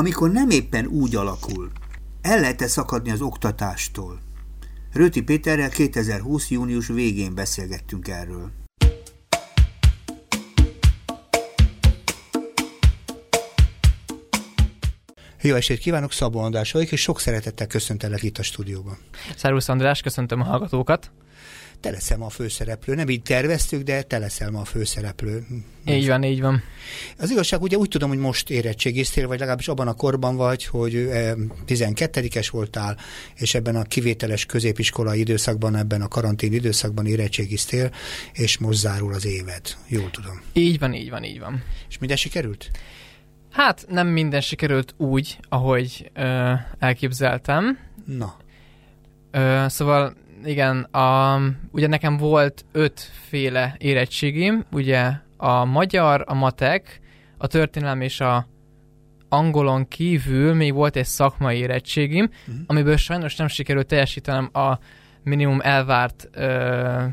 amikor nem éppen úgy alakul, el lehet-e szakadni az oktatástól? Röti Péterrel 2020. június végén beszélgettünk erről. Jó estét kívánok, Szabó András vagyok, és sok szeretettel köszöntelek itt a stúdióban. Szervusz András, köszöntöm a hallgatókat te leszel ma a főszereplő. Nem így terveztük, de te leszel ma a főszereplő. Így van, így van. Az igazság, ugye úgy tudom, hogy most érettségiztél, vagy legalábbis abban a korban vagy, hogy 12-es voltál, és ebben a kivételes középiskolai időszakban, ebben a karantén időszakban érettségiztél, és most zárul az éved. Jól tudom. Így van, így van, így van. És minden sikerült? Hát nem minden sikerült úgy, ahogy ö, elképzeltem. Na. Ö, szóval igen, a, ugye nekem volt ötféle érettségim, ugye a magyar, a matek, a történelem és a angolon kívül még volt egy szakmai érettségim, uh-huh. amiből sajnos nem sikerült teljesítenem a minimum elvárt ö,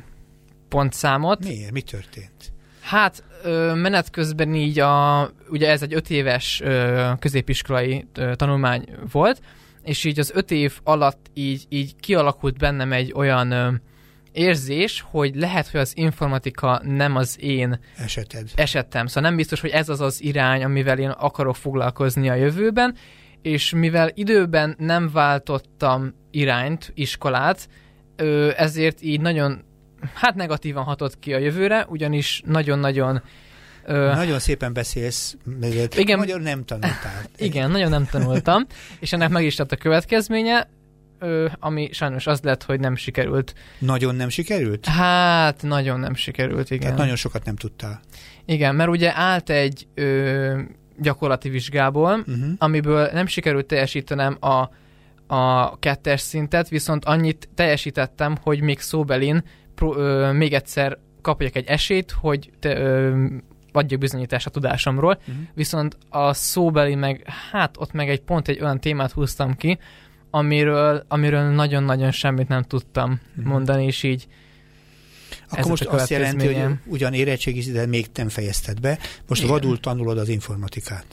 pontszámot. Miért? Mi történt? Hát ö, menet közben így a, ugye ez egy öt éves ö, középiskolai ö, tanulmány volt, és így az öt év alatt így, így kialakult bennem egy olyan ö, érzés, hogy lehet, hogy az informatika nem az én Eseted. esetem. Szóval nem biztos, hogy ez az az irány, amivel én akarok foglalkozni a jövőben, és mivel időben nem váltottam irányt, iskolát, ö, ezért így nagyon, hát negatívan hatott ki a jövőre, ugyanis nagyon-nagyon. Nagyon szépen beszélsz, mert igen, magyar nem tanultál. Igen, nagyon nem tanultam, és ennek meg is lett a következménye, ö, ami sajnos az lett, hogy nem sikerült. Nagyon nem sikerült? Hát, nagyon nem sikerült, igen. Tehát nagyon sokat nem tudtál. Igen, mert ugye állt egy ö, gyakorlati vizsgából, uh-huh. amiből nem sikerült teljesítenem a, a kettes szintet, viszont annyit teljesítettem, hogy még szóbelin pro, ö, még egyszer kapjak egy esélyt, hogy te, ö, adjak bizonyítást a tudásomról, uh-huh. viszont a szóbeli meg, hát ott meg egy pont egy olyan témát húztam ki, amiről, amiről nagyon-nagyon semmit nem tudtam uh-huh. mondani, és így akkor most azt jelenti, hogy ugyan érettségi, de még nem fejezted be, most Igen. vadul tanulod az informatikát.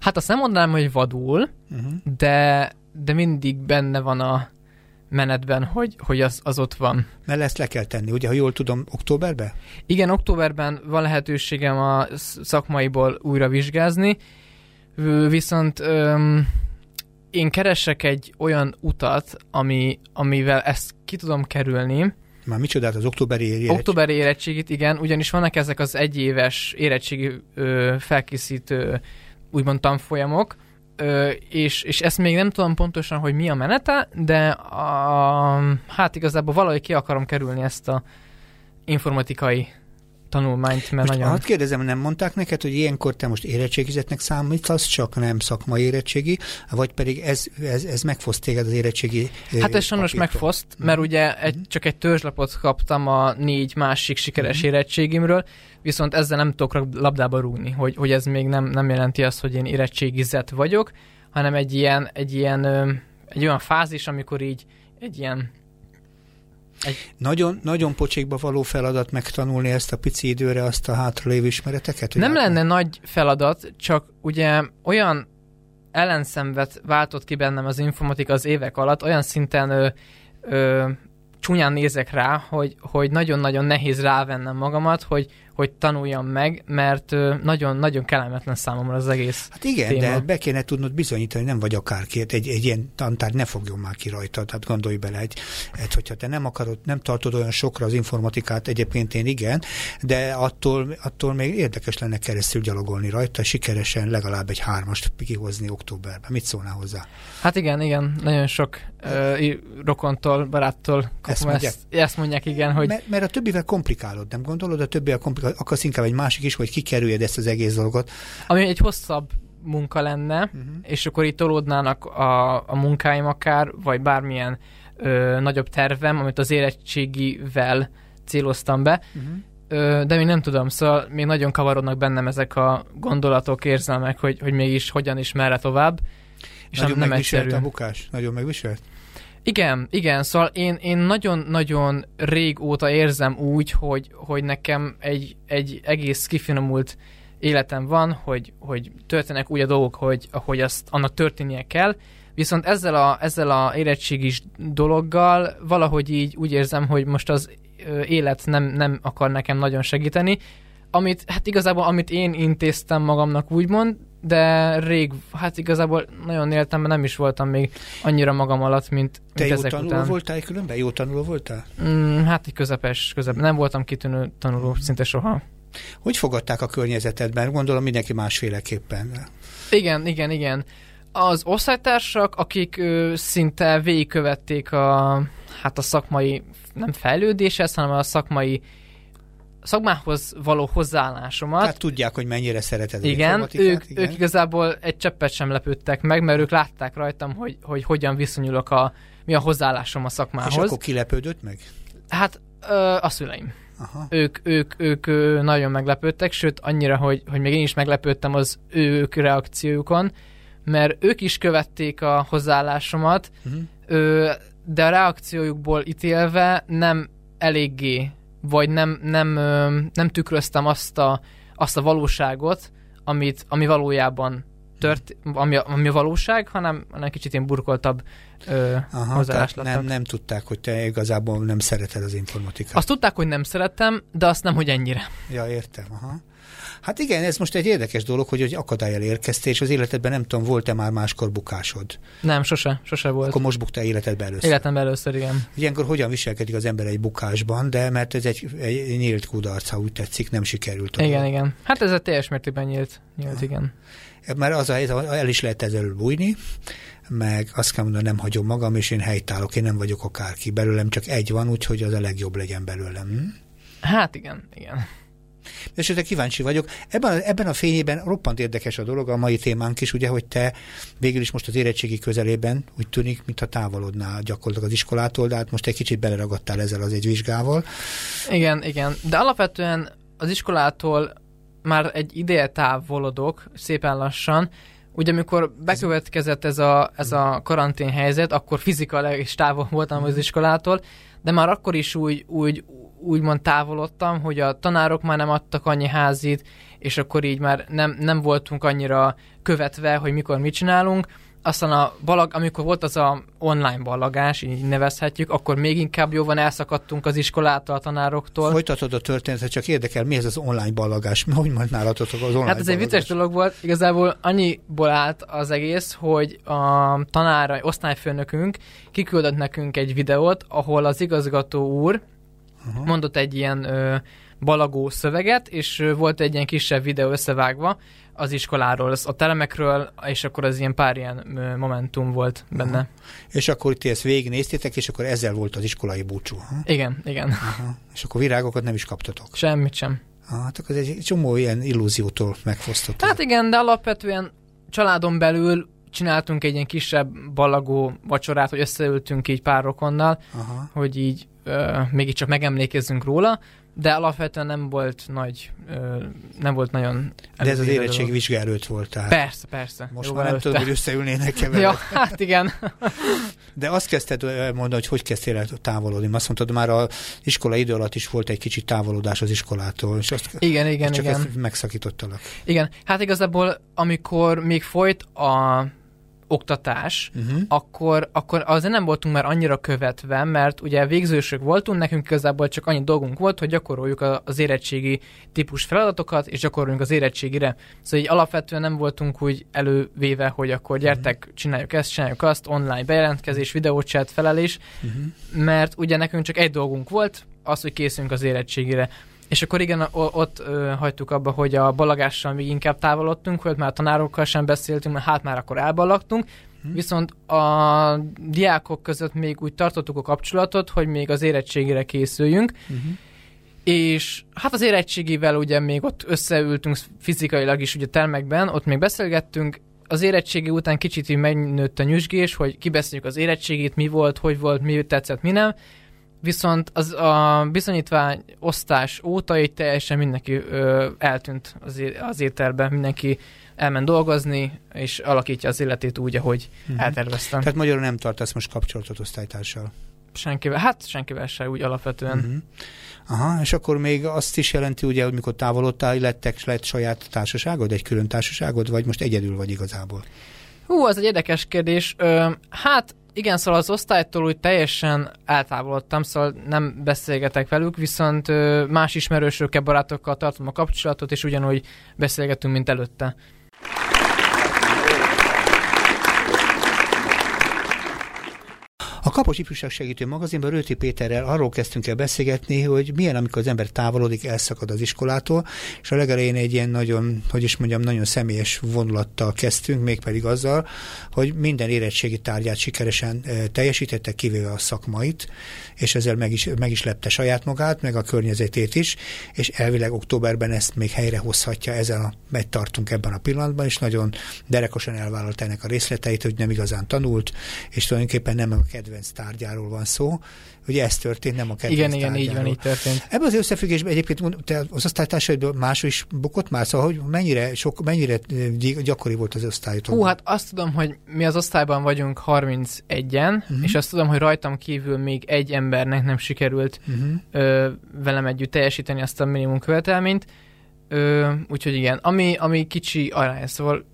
Hát azt nem mondanám, hogy vadul, uh-huh. de, de mindig benne van a, menetben, hogy, hogy az, az ott van. Mert ezt le kell tenni, ugye, ha jól tudom, októberben? Igen, októberben van lehetőségem a szakmaiból újra vizsgázni, viszont öm, én keresek egy olyan utat, ami, amivel ezt ki tudom kerülni. Már micsodát az októberi érettségit? Októberi érettségit, igen, ugyanis vannak ezek az egyéves érettségi ö, felkészítő úgymond tanfolyamok, És, és ezt még nem tudom pontosan, hogy mi a menete, de a, hát igazából valahogy ki akarom kerülni ezt a informatikai tanulmányt, mert most nagyon... Hát kérdezem, nem mondták neked, hogy ilyenkor te most érettségizetnek számítasz, csak nem szakmai érettségi, vagy pedig ez, ez, ez megfoszt téged az érettségi Hát ez sajnos megfoszt, mert mm. ugye egy, mm. csak egy törzslapot kaptam a négy másik sikeres mm. érettségimről, viszont ezzel nem tudok labdába rúgni, hogy, hogy ez még nem, nem jelenti azt, hogy én érettségizett vagyok, hanem egy ilyen, egy ilyen egy olyan fázis, amikor így egy ilyen egy... Nagyon, nagyon pocsékba való feladat megtanulni ezt a pici időre azt a hátralévő ismereteket? Nem lenne nagy feladat, csak ugye olyan ellenszenvet váltott ki bennem az informatika az évek alatt, olyan szinten ö, ö, csúnyán nézek rá, hogy, hogy nagyon-nagyon nehéz rávennem magamat, hogy, hogy tanuljam meg, mert nagyon-nagyon kellemetlen számomra az egész Hát igen, téma. de be kéne tudnod bizonyítani, nem vagy akárkért, egy, egy ilyen tantár ne fogjon már ki rajta, tehát gondolj bele, egy, egy, hogyha te nem akarod, nem tartod olyan sokra az informatikát, egyébként én igen, de attól, attól még érdekes lenne keresztül gyalogolni rajta, sikeresen legalább egy hármast kihozni októberben. Mit szólnál hozzá? Hát igen, igen, nagyon sok uh, rokontól, baráttól ezt mondják? Ezt, ezt mondják, igen, hogy... Mert, mert a többivel komplikálod, nem gondolod? A többivel komplikálod akarsz inkább egy másik is, hogy kikerüljed ezt az egész dolgot. Ami egy hosszabb munka lenne, uh-huh. és akkor itt tolódnának a, a munkáim akár, vagy bármilyen ö, nagyobb tervem, amit az érettségivel céloztam be, uh-huh. ö, de még nem tudom, szóval még nagyon kavarodnak bennem ezek a gondolatok, érzelmek, hogy, hogy mégis hogyan is merre tovább. És nagyon nem, nem megviselt egyszerű. a bukás? Nagyon megviselt? Igen, igen, szóval én, én nagyon-nagyon régóta érzem úgy, hogy, hogy nekem egy, egy egész kifinomult életem van, hogy, hogy történnek úgy a dolgok, hogy, ahogy azt annak történnie kell, viszont ezzel a, ezzel a érettségis dologgal valahogy így úgy érzem, hogy most az élet nem, nem akar nekem nagyon segíteni, amit, hát igazából, amit én intéztem magamnak úgymond, de rég, hát igazából nagyon éltem, mert nem is voltam még annyira magam alatt, mint, Te mint ezek tanuló után. voltál különben? Jó tanuló voltál? Mm, hát egy közepes, közep. Nem voltam kitűnő tanuló szinte soha. Hogy fogadták a környezetedben? Gondolom mindenki másféleképpen. Igen, igen, igen. Az osztálytársak, akik ö, szinte végigkövették a, hát a szakmai, nem fejlődéshez, hanem a szakmai szakmához való hozzáállásomat. Tehát tudják, hogy mennyire szereted igen, informatikát, ők, igen, ők igazából egy cseppet sem lepődtek meg, mert ők látták rajtam, hogy, hogy hogyan viszonyulok a, mi a hozzáállásom a szakmához. És akkor kilepődött meg? Hát ö, a szüleim. Aha. Ők, ők, ők ö, nagyon meglepődtek, sőt annyira, hogy, hogy még én is meglepődtem az ők reakciójukon, mert ők is követték a hozzáállásomat, Uh-huh. ö, de a reakciójukból ítélve nem eléggé, vagy nem, nem, nem tükröztem azt a, azt a valóságot, amit, ami valójában tört, ami, a- ami a valóság, hanem, hanem kicsit ilyen burkoltabb ö, Aha, hozzáállás nem, nem tudták, hogy te igazából nem szereted az informatikát. Azt tudták, hogy nem szerettem, de azt nem, hogy ennyire. Ja, értem. Aha. Hát igen, ez most egy érdekes dolog, hogy, hogy akadályjal érkeztél, és az életedben nem tudom, volt-e már máskor bukásod? Nem, sose, sose volt. Akkor most buktál életedben először. Életemben először, igen. Ilyenkor hogyan viselkedik az ember egy bukásban, de mert ez egy, egy nyílt kudarc, ha úgy tetszik, nem sikerült. a Igen. Hát ez a teljes mértékben nyílt, nyílt igen. Mert az a helyzet, el is lehet ezzel bújni, meg azt kell mondani, nem hagyom magam, és én helytállok, én nem vagyok akárki. Belőlem csak egy van, úgyhogy az a legjobb legyen belőlem. Hm? Hát igen, igen. És erre kíváncsi vagyok. Ebben, ebben a fényében roppant érdekes a dolog, a mai témánk is, ugye, hogy te végül is most az érettségi közelében úgy tűnik, mintha távolodnál gyakorlatilag az iskolától, de hát most egy kicsit beleragadtál ezzel az egy vizsgával. Igen, igen. De alapvetően az iskolától már egy ideje távolodok, szépen lassan. Ugye amikor bekövetkezett ez a, ez a karantén helyzet, akkor fizikailag is távol voltam az iskolától, de már akkor is úgy, úgy, úgymond távolodtam, hogy a tanárok már nem adtak annyi házit, és akkor így már nem, nem voltunk annyira követve, hogy mikor mit csinálunk. Aztán a balag, amikor volt az a online ballagás, így nevezhetjük, akkor még inkább jobban elszakadtunk az iskolától, a tanároktól. Folytatod a történetet, csak érdekel, mi ez az online ballagás? Hogy majd nálatok az online Hát ez egy vicces dolog volt. Igazából annyiból állt az egész, hogy a tanára, osztályfőnökünk kiküldött nekünk egy videót, ahol az igazgató úr Aha. mondott egy ilyen ö, balagó szöveget, és ö, volt egy ilyen kisebb videó összevágva az iskoláról, az, a telemekről, és akkor az ilyen pár ilyen ö, momentum volt benne. Aha. És akkor ti ezt végignéztétek, és akkor ezzel volt az iskolai búcsú. Ha? Igen, igen. Aha. És akkor virágokat nem is kaptatok. Semmit sem. Hát akkor ez egy csomó ilyen illúziótól megfosztott. Hát igen, de alapvetően családon belül csináltunk egy ilyen kisebb ballagó vacsorát, hogy összeültünk így pár rokonnal, Aha. hogy így ö, mégiscsak megemlékezzünk róla, de alapvetően nem volt nagy, ö, nem volt nagyon... De ez az elővéve érettség dolog. vizsga előtt volt. Tehát Persze, persze. most Jóval már nem tudom, hogy összeülnének-e vele. Ja, hát igen. De azt kezdted mondani, hogy hogy kezdtél el távolodni. Azt mondtad, már a iskola idő alatt is volt egy kicsit távolodás az iskolától, és azt Igen, igen, csak igen. ezt megszakítottalak. Igen, hát igazából amikor még folyt a oktatás, Uh-huh. akkor, akkor azért nem voltunk már annyira követve, mert ugye végzősök voltunk, nekünk igazából csak annyi dolgunk volt, hogy gyakoroljuk az érettségi típus feladatokat, és gyakoroljunk az érettségire. Szóval így alapvetően nem voltunk úgy elővéve, hogy akkor gyertek, csináljuk ezt, csináljuk azt, online bejelentkezés, videóchat, felelés, Uh-huh. mert ugye nekünk csak egy dolgunk volt, az, hogy készülünk az érettségire. És akkor igen, ott ö, hagytuk abba, hogy a balagással még inkább távolodtunk, hogy már tanárokkal sem beszéltünk, mert hát már akkor elballagtunk. Hm. Viszont a diákok között még úgy tartottuk a kapcsolatot, hogy még az érettségére készüljünk, Uh-huh. és hát az érettségivel ugye még ott összeültünk fizikailag is ugye termekben, ott még beszélgettünk, az érettségi után kicsit így megnőtt a nyüzsgés, hogy kibeszéljük az érettségét, mi volt, hogy volt, mi tetszett, mi nem. Viszont az a bizonyítvány osztás óta így teljesen mindenki ö, eltűnt az, az ételbe, mindenki elment dolgozni, és alakítja az életét úgy, ahogy Uh-huh. elterveztem. Tehát magyarul nem tartasz most kapcsolatot osztálytársal. senkivel, hát senkivel se úgy alapvetően. Uh-huh. Aha, és akkor még azt is jelenti, ugye, hogy mikor távolodtál, lettek, lett saját társaságod, egy külön társaságod, vagy most egyedül vagy igazából? Hú, az egy érdekes kérdés. Ö, hát igen, szóval az osztálytól úgy teljesen eltávolodtam, szóval nem beszélgetek velük, viszont más ismerősökkel, barátokkal tartom a kapcsolatot, és ugyanúgy beszélgetünk, mint előtte. A Kapos Ifjúság Segítő magazinban Rőti Péterrel arról kezdtünk el beszélgetni, hogy milyen, amikor az ember távolodik, elszakad az iskolától, és a legelején egy ilyen nagyon, hogy is mondjam, nagyon személyes vonulattal kezdtünk, mégpedig azzal, hogy minden érettségi tárgyát sikeresen teljesítette, kivéve a szakmait, és ezzel meg is, meg is lepte saját magát, meg a környezetét is, és elvileg októberben ezt még helyre hozhatja, ezen a, megy tartunk ebben a pillanatban, és nagyon derekosan elvállalt ennek a részleteit, hogy nem igazán tanult, és tulajdonképpen nem a kedve kedvenc tárgyáról van szó. Ugye ez történt, nem a kedvenc Igen, igen, így van, így történt. Ebben az összefüggésben egyébként te az osztálytársaidból más is bukott már, szóval hogy mennyire, sok, mennyire gyakori volt az osztályot? Hú, hát azt tudom, hogy mi az osztályban vagyunk 31-en, uh-huh. és azt tudom, hogy rajtam kívül még egy embernek nem sikerült uh-huh. ö, velem együtt teljesíteni azt a minimum követelményt. Ö, úgyhogy igen, ami, ami kicsi arány, szóval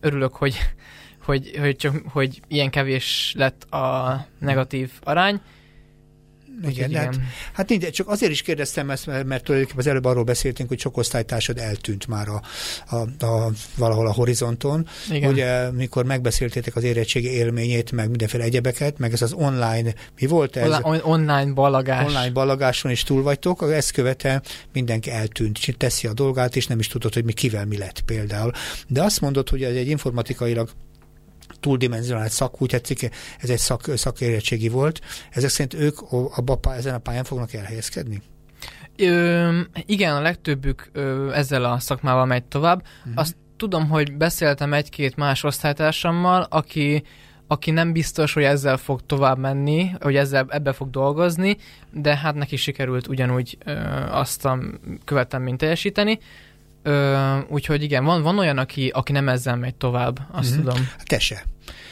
örülök, hogy hogy, hogy, csak, hogy ilyen kevés lett a negatív arány. Igen, hát, hát nincs, csak azért is kérdeztem ezt, mert, mert tulajdonképpen az előbb arról beszéltünk, hogy sok osztálytársad eltűnt már a, a, a, valahol a horizonton. Igen. Ugye, mikor megbeszéltétek az érettségi élményét, meg mindenféle egyebeket, meg ez az online, mi volt ez? On- online balagás. Online balagáson is túl vagytok, ezt követően mindenki eltűnt, teszi a dolgát, és nem is tudod, hogy mi kivel mi lett például. De azt mondod, hogy ez egy informatikailag túldimenzionált szak, úgy tetszik, ez egy szak, szakérettségi volt. Ezek szerint ők abba, ezen a pályán fognak elhelyezkedni? Ö, igen, a legtöbbük ö, ezzel a szakmával megy tovább. Uh-huh. Azt tudom, hogy beszéltem egy-két más osztálytársammal, aki aki nem biztos, hogy ezzel fog tovább menni, hogy ezzel ebbe fog dolgozni, de hát neki sikerült ugyanúgy ö, azt a követelményt teljesíteni. Ö, úgyhogy igen, van, van olyan, aki, aki nem ezzel megy tovább, azt mm-hmm. tudom. Te se.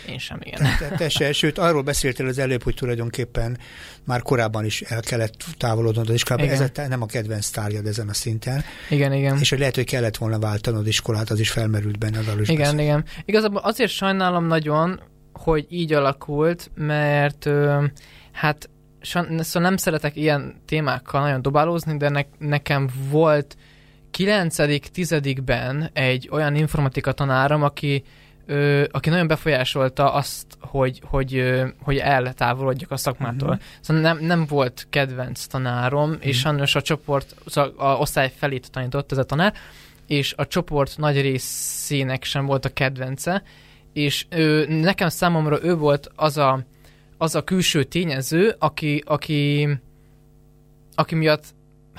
Én sem, igen. Te, te se, sőt, arról beszéltél az előbb, hogy tulajdonképpen már korábban is el kellett távolodnod az iskolában. Ez a, nem a kedvenc tárgyad ezen a szinten. Igen, igen. És hogy lehet, hogy kellett volna váltanod iskolát, az is felmerült benne. Az is igen, beszél. igen. Igazából azért sajnálom nagyon, hogy így alakult, mert ö, hát szóval nem szeretek ilyen témákkal nagyon dobálózni, de ne, nekem volt 9.-10-ben egy olyan informatika tanárom, aki, ö, aki nagyon befolyásolta azt, hogy, hogy, ö, hogy eltávolodjak a szakmától. Uh-huh. Szóval nem, nem volt kedvenc tanárom, uh-huh. és mhm. sajnos a csoport, szóval a osztály felét tanított ez a tanár, és a csoport nagy részének sem volt a kedvence, és ő, nekem számomra ő volt az a, az a külső tényező, aki, aki, aki miatt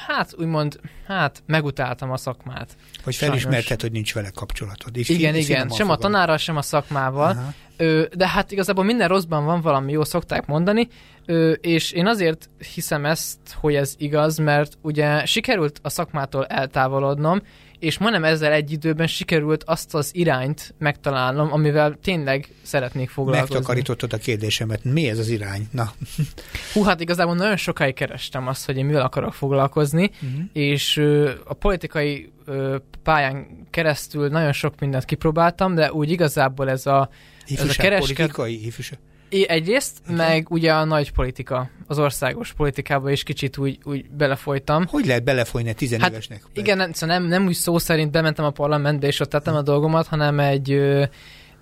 hát úgymond, hát megutáltam a szakmát. Hogy felismerted, hogy nincs vele kapcsolatod. És igen, igen, sem a tanárral, sem a szakmával. Ö, de hát igazából minden rosszban van valami jó, szokták mondani, ö, és én azért hiszem ezt, hogy ez igaz, mert ugye sikerült a szakmától eltávolodnom, és majdnem ezzel egy időben sikerült azt az irányt megtalálnom, amivel tényleg szeretnék foglalkozni. Megtakarítottad a kérdésemet. Mi ez az irány? Na. Hú, hát igazából nagyon sokáig kerestem azt, hogy én mivel akarok foglalkozni, uh-huh. és ö, a politikai ö, pályán keresztül nagyon sok mindent kipróbáltam, de úgy igazából ez a, ifjúság, ez a kereskedelmi... politikai ifjúság Egyrészt, Igen. meg ugye a nagy politika, az országos politikába is kicsit úgy, úgy belefolytam. Hogy lehet belefolyni tizenévesnek? Hát, igen, nem, szóval nem, nem úgy szó szerint bementem a parlamentbe, és ott tettem a dolgomat, hanem egy ö,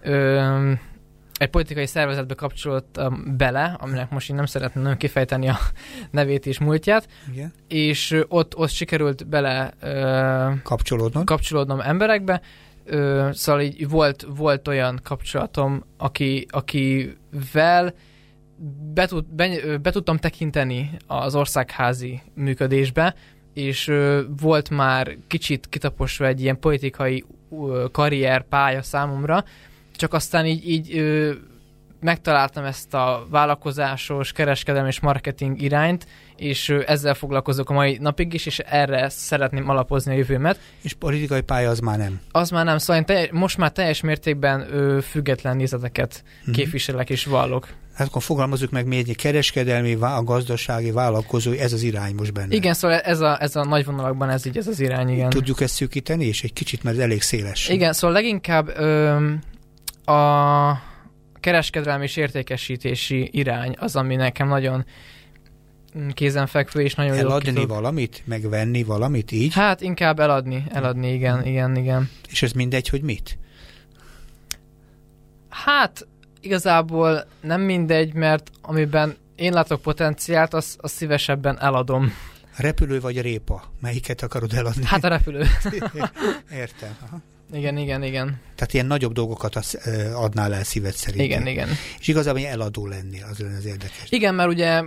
ö, egy politikai szervezetbe kapcsolódtam bele, aminek most én nem szeretném nagyon kifejteni a nevét és múltját, Igen. és ott, ott sikerült bele ö, kapcsolódnom. kapcsolódnom emberekbe, Ö, szóval így volt, volt olyan kapcsolatom, aki, akivel be, tud, be, be tudtam tekinteni az országházi működésbe, és ö, volt már kicsit kitaposva egy ilyen politikai ö, karrier pálya számomra, csak aztán így, így ö, megtaláltam ezt a vállalkozásos, kereskedelmi és marketing irányt, és ezzel foglalkozok a mai napig is, és erre szeretném alapozni a jövőmet. És politikai pálya az már nem? Az már nem, szóval én te, most már teljes mértékben ö, független nézeteket uh-huh. képviselek és vallok. Hát akkor fogalmazunk meg még egy kereskedelmi, a gazdasági, vállalkozói, ez az irány most benne. Igen, szóval ez a, ez a nagy vonalakban ez így ez az irány, igen. Tudjuk ezt szűkíteni, és egy kicsit, mert elég széles. Igen, szóval leginkább ö, a kereskedelmi és értékesítési irány az, ami nekem nagyon kézenfekvő és nagyon Eladni jó valamit? Megvenni valamit így? Hát inkább eladni, eladni, igen, igen, igen. És ez mindegy, hogy mit? Hát igazából nem mindegy, mert amiben én látok potenciált, azt, azt szívesebben eladom. Repülő vagy répa? Melyiket akarod eladni? Hát a repülő. Értem. Aha. Igen, igen, igen. Tehát ilyen nagyobb dolgokat az, adnál el szíved szerint. Igen, igen. És igazából eladó lenni, az lenne az érdekes. Igen, mert ugye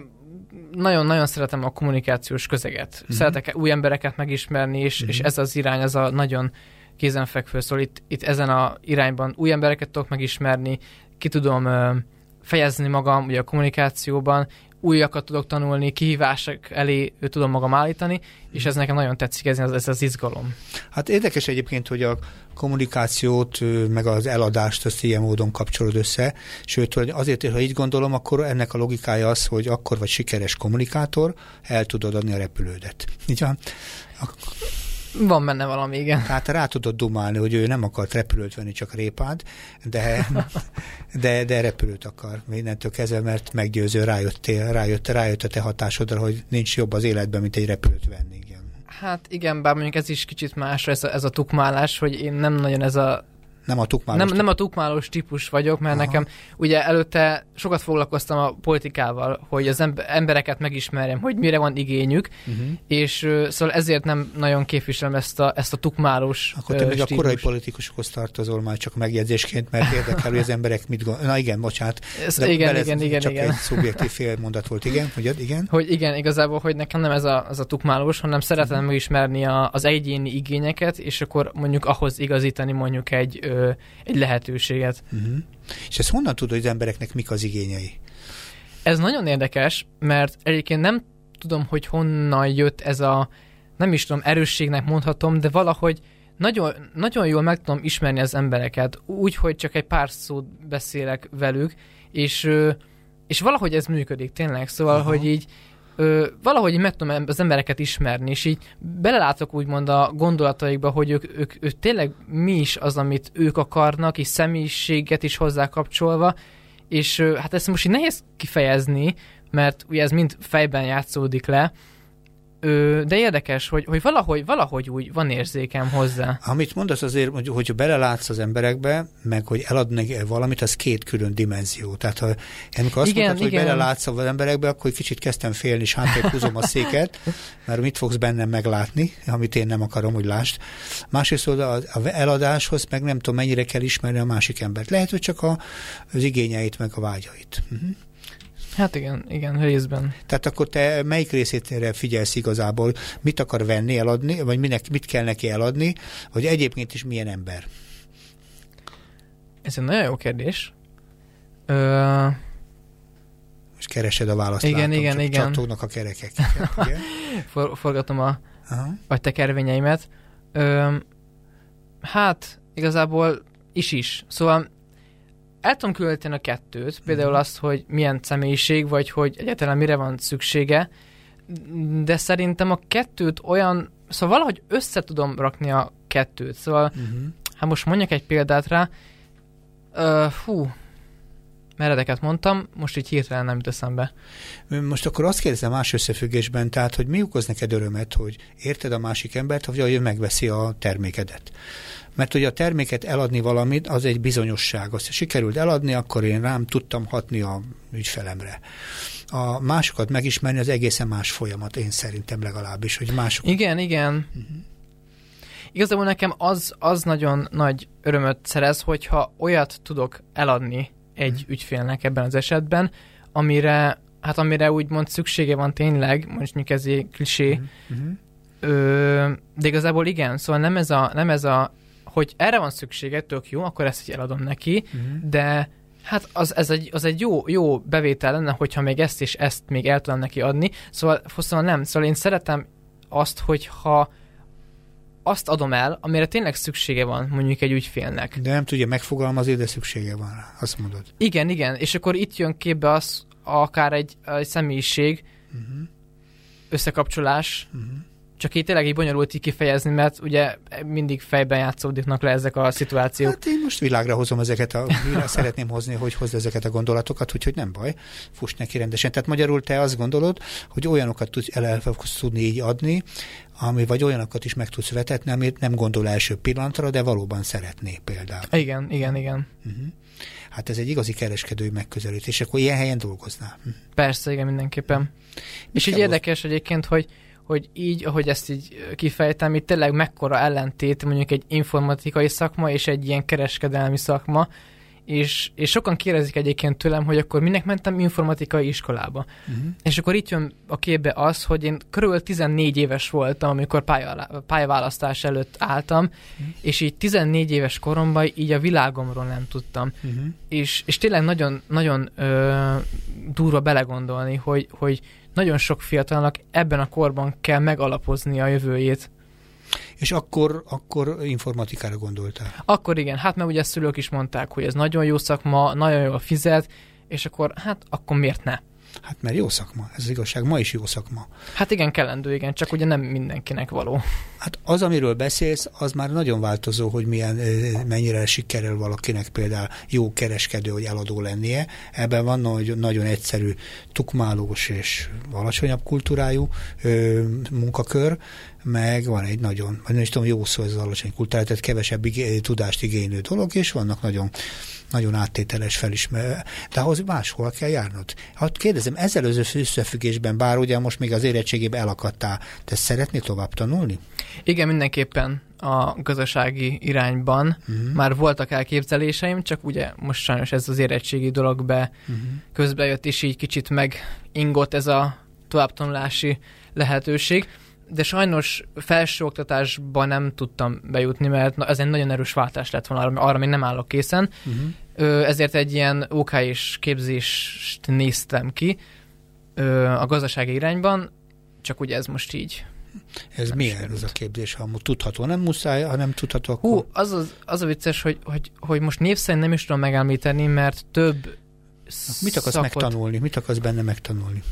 nagyon-nagyon szeretem a kommunikációs közeget. Uh-huh. Szeretek új embereket megismerni, és, uh-huh. és ez az irány, az a nagyon kézenfekvő. Szóval itt, itt ezen a irányban új embereket tudok megismerni, ki tudom uh, fejezni magam ugye a kommunikációban, újakat tudok tanulni, kihívások elé tudom magam állítani, és ez nekem nagyon tetszik, ez, ez az izgalom. Hát érdekes egyébként, hogy a kommunikációt, meg az eladást azt ilyen módon kapcsolod össze, sőt, hogy azért, ha így gondolom, akkor ennek a logikája az, hogy akkor vagy sikeres kommunikátor, el tudod adni a repülődet. Így van? Van benne valami, igen. Tehát rá tudod dumálni, hogy ő nem akart repülőt venni, csak répád, de, de, de repülőt akar mindentől kezdve, mert meggyőző rájöttél, rájött, rájött a te hatásodra, hogy nincs jobb az életben, mint egy repülőt venni. Igen. Hát igen, bár mondjuk ez is kicsit más, ez a, ez a tukmálás, hogy én nem nagyon ez a nem a tukmálós nem, nem a tukmálós típus vagyok, mert Aha. nekem ugye előtte sokat foglalkoztam a politikával, hogy az embereket megismerjem, hogy mire van igényük, uh-huh. és szóval ezért nem nagyon képviselem ezt a, ezt a tukmálós Akkor te még a korai politikusokhoz tartozol már csak megjegyzésként, mert érdekel, hogy az emberek mit gondolnak. Na igen, bocsánat. Ez, igen, igen, igen, csak igen. egy szubjektív fél mondat volt, igen, hogy igen? Hogy igen, igazából, hogy nekem nem ez a, ez a tukmálós, hanem szeretem uh-huh. megismerni a, az egyéni igényeket, és akkor mondjuk ahhoz igazítani mondjuk egy egy lehetőséget. Uh-huh. És ezt honnan tudod, hogy az embereknek mik az igényei? Ez nagyon érdekes, mert egyébként nem tudom, hogy honnan jött ez a, nem is tudom, erősségnek mondhatom, de valahogy nagyon, nagyon jól meg tudom ismerni az embereket, úgy, hogy csak egy pár szót beszélek velük, és, és valahogy ez működik tényleg, szóval, Aha. hogy így ö, valahogy meg tudom az embereket ismerni, és így belelátok úgymond a gondolataikba, hogy ők, ők, ők tényleg mi is az, amit ők akarnak, és személyiséget is hozzá kapcsolva, és ö, hát ezt most így nehéz kifejezni, mert ugye ez mind fejben játszódik le, Ö, de érdekes, hogy, hogy valahogy, valahogy úgy van érzékem hozzá. Amit mondasz azért, hogy, hogy belelátsz az emberekbe, meg hogy eladni valamit, az két külön dimenzió. Tehát ha, amikor azt igen, mondtad, igen. hogy belelátsz az emberekbe, akkor kicsit kezdtem félni, és hátrébb húzom a széket, mert mit fogsz bennem meglátni, amit én nem akarom, hogy lásd. Másrészt az eladáshoz meg nem tudom, mennyire kell ismerni a másik embert. Lehet, hogy csak a, az igényeit, meg a vágyait. Uh-huh. Hát igen, igen, részben. Tehát akkor te melyik részét figyelsz igazából? Mit akar venni, eladni, vagy minek, mit kell neki eladni, vagy egyébként is milyen ember? Ez egy nagyon jó kérdés. Ö... Most keresed a választ. Igen, látom, igen, igen. Csatognak a kerekek. Igen? For, forgatom a Aha. vagy tekervényeimet. Ö, hát, igazából is is. Szóval el tudom különíteni a kettőt, például uh-huh. azt, hogy milyen személyiség, vagy hogy egyáltalán mire van szüksége, de szerintem a kettőt olyan, szóval valahogy össze tudom rakni a kettőt, szóval, uh-huh. hát most mondjak egy példát rá, uh, hú, meredeket mondtam, most így hirtelen nem jut eszembe. Most akkor azt kérdezem más összefüggésben, tehát, hogy mi okoz neked örömet, hogy érted a másik embert, vagy hogy megveszi a termékedet. Mert hogy a terméket eladni valamit, az egy bizonyosság. Azt sikerült eladni, akkor én rám tudtam hatni a ügyfelemre. A másokat megismerni az egészen más folyamat, én szerintem legalábbis, hogy mások. Igen, igen. Uh-huh. Igazából nekem az, az nagyon nagy örömöt szerez, hogyha olyat tudok eladni egy uh-huh. ügyfélnek ebben az esetben, amire, hát amire úgymond szüksége van tényleg, mondjuk ez egy klisé, uh-huh. Ö, de igazából igen, szóval nem ez a, nem ez a hogy erre van szüksége, tök jó, akkor ezt így eladom neki, uh-huh. de hát az, ez egy, az egy jó, jó bevétel lenne, hogyha még ezt és ezt még el tudom neki adni. Szóval, szóval nem, szóval én szeretem azt, hogyha azt adom el, amire tényleg szüksége van mondjuk egy ügyfélnek. De nem tudja megfogalmazni, de szüksége van rá, azt mondod. Igen, igen, és akkor itt jön képbe az, akár egy, egy személyiség, uh-huh. összekapcsolás, uh-huh csak így tényleg így bonyolult így kifejezni, mert ugye mindig fejben játszódiknak le ezek a szituációk. Hát én most világra hozom ezeket, a, szeretném hozni, hogy hozd ezeket a gondolatokat, úgyhogy nem baj, fuss neki rendesen. Tehát magyarul te azt gondolod, hogy olyanokat tudsz el, el fogsz tudni így adni, ami vagy olyanokat is meg tudsz vetetni, amit nem gondol első pillanatra, de valóban szeretné például. Igen, igen, igen. Uh-huh. Hát ez egy igazi kereskedői megközelítés, akkor ilyen helyen dolgoznál. Uh-huh. Persze, igen, mindenképpen. Mi és így érdekes egyébként, hogy hogy így, ahogy ezt így kifejtem, itt tényleg mekkora ellentét mondjuk egy informatikai szakma és egy ilyen kereskedelmi szakma, és, és sokan kérdezik egyébként tőlem, hogy akkor minek mentem informatikai iskolába. Uh-huh. És akkor itt jön a képbe az, hogy én körülbelül 14 éves voltam, amikor pályaválasztás előtt álltam, uh-huh. és így 14 éves koromban így a világomról nem tudtam. Uh-huh. És, és tényleg nagyon, nagyon ö, durva belegondolni, hogy, hogy nagyon sok fiatalnak ebben a korban kell megalapozni a jövőjét. És akkor, akkor informatikára gondoltál? Akkor igen, hát mert ugye a szülők is mondták, hogy ez nagyon jó szakma, nagyon jól fizet, és akkor hát akkor miért ne? Hát mert jó szakma, ez az igazság, ma is jó szakma. Hát igen, kellendő, igen, csak ugye nem mindenkinek való. Hát az, amiről beszélsz, az már nagyon változó, hogy milyen, mennyire sikerül valakinek például jó kereskedő, hogy eladó lennie. Ebben van nagy, nagyon egyszerű, tukmálós és alacsonyabb kultúrájú ö, munkakör, meg van egy nagyon, nem is tudom, jó szó ez az alacsony kultúrá, tehát kevesebb igé, tudást igénylő dolog, és vannak nagyon nagyon áttételes felismer, de ahhoz máshol kell járnod. Hát kérdezem, ezzel az összefüggésben, bár ugye most még az érettségében elakadtál, te szeretnél tovább tanulni? Igen, mindenképpen a gazdasági irányban. Uh-huh. Már voltak elképzeléseim, csak ugye most sajnos ez az érettségi dolog be uh-huh. közbejött, és így kicsit megingott ez a továbbtanulási lehetőség de sajnos felsőoktatásban nem tudtam bejutni, mert ez egy nagyon erős váltás lett volna, arra, arra még nem állok készen. Uh-huh. Ezért egy ilyen OK és képzést néztem ki a gazdasági irányban, csak ugye ez most így ez nem milyen ez a képzés, ha tudható? Nem muszáj, ha nem tudható, akkor... Hú, az, az, az a vicces, hogy, hogy, hogy most név szerint nem is tudom megemlíteni, mert több Mit akarsz szakot... megtanulni? Mit akarsz benne megtanulni?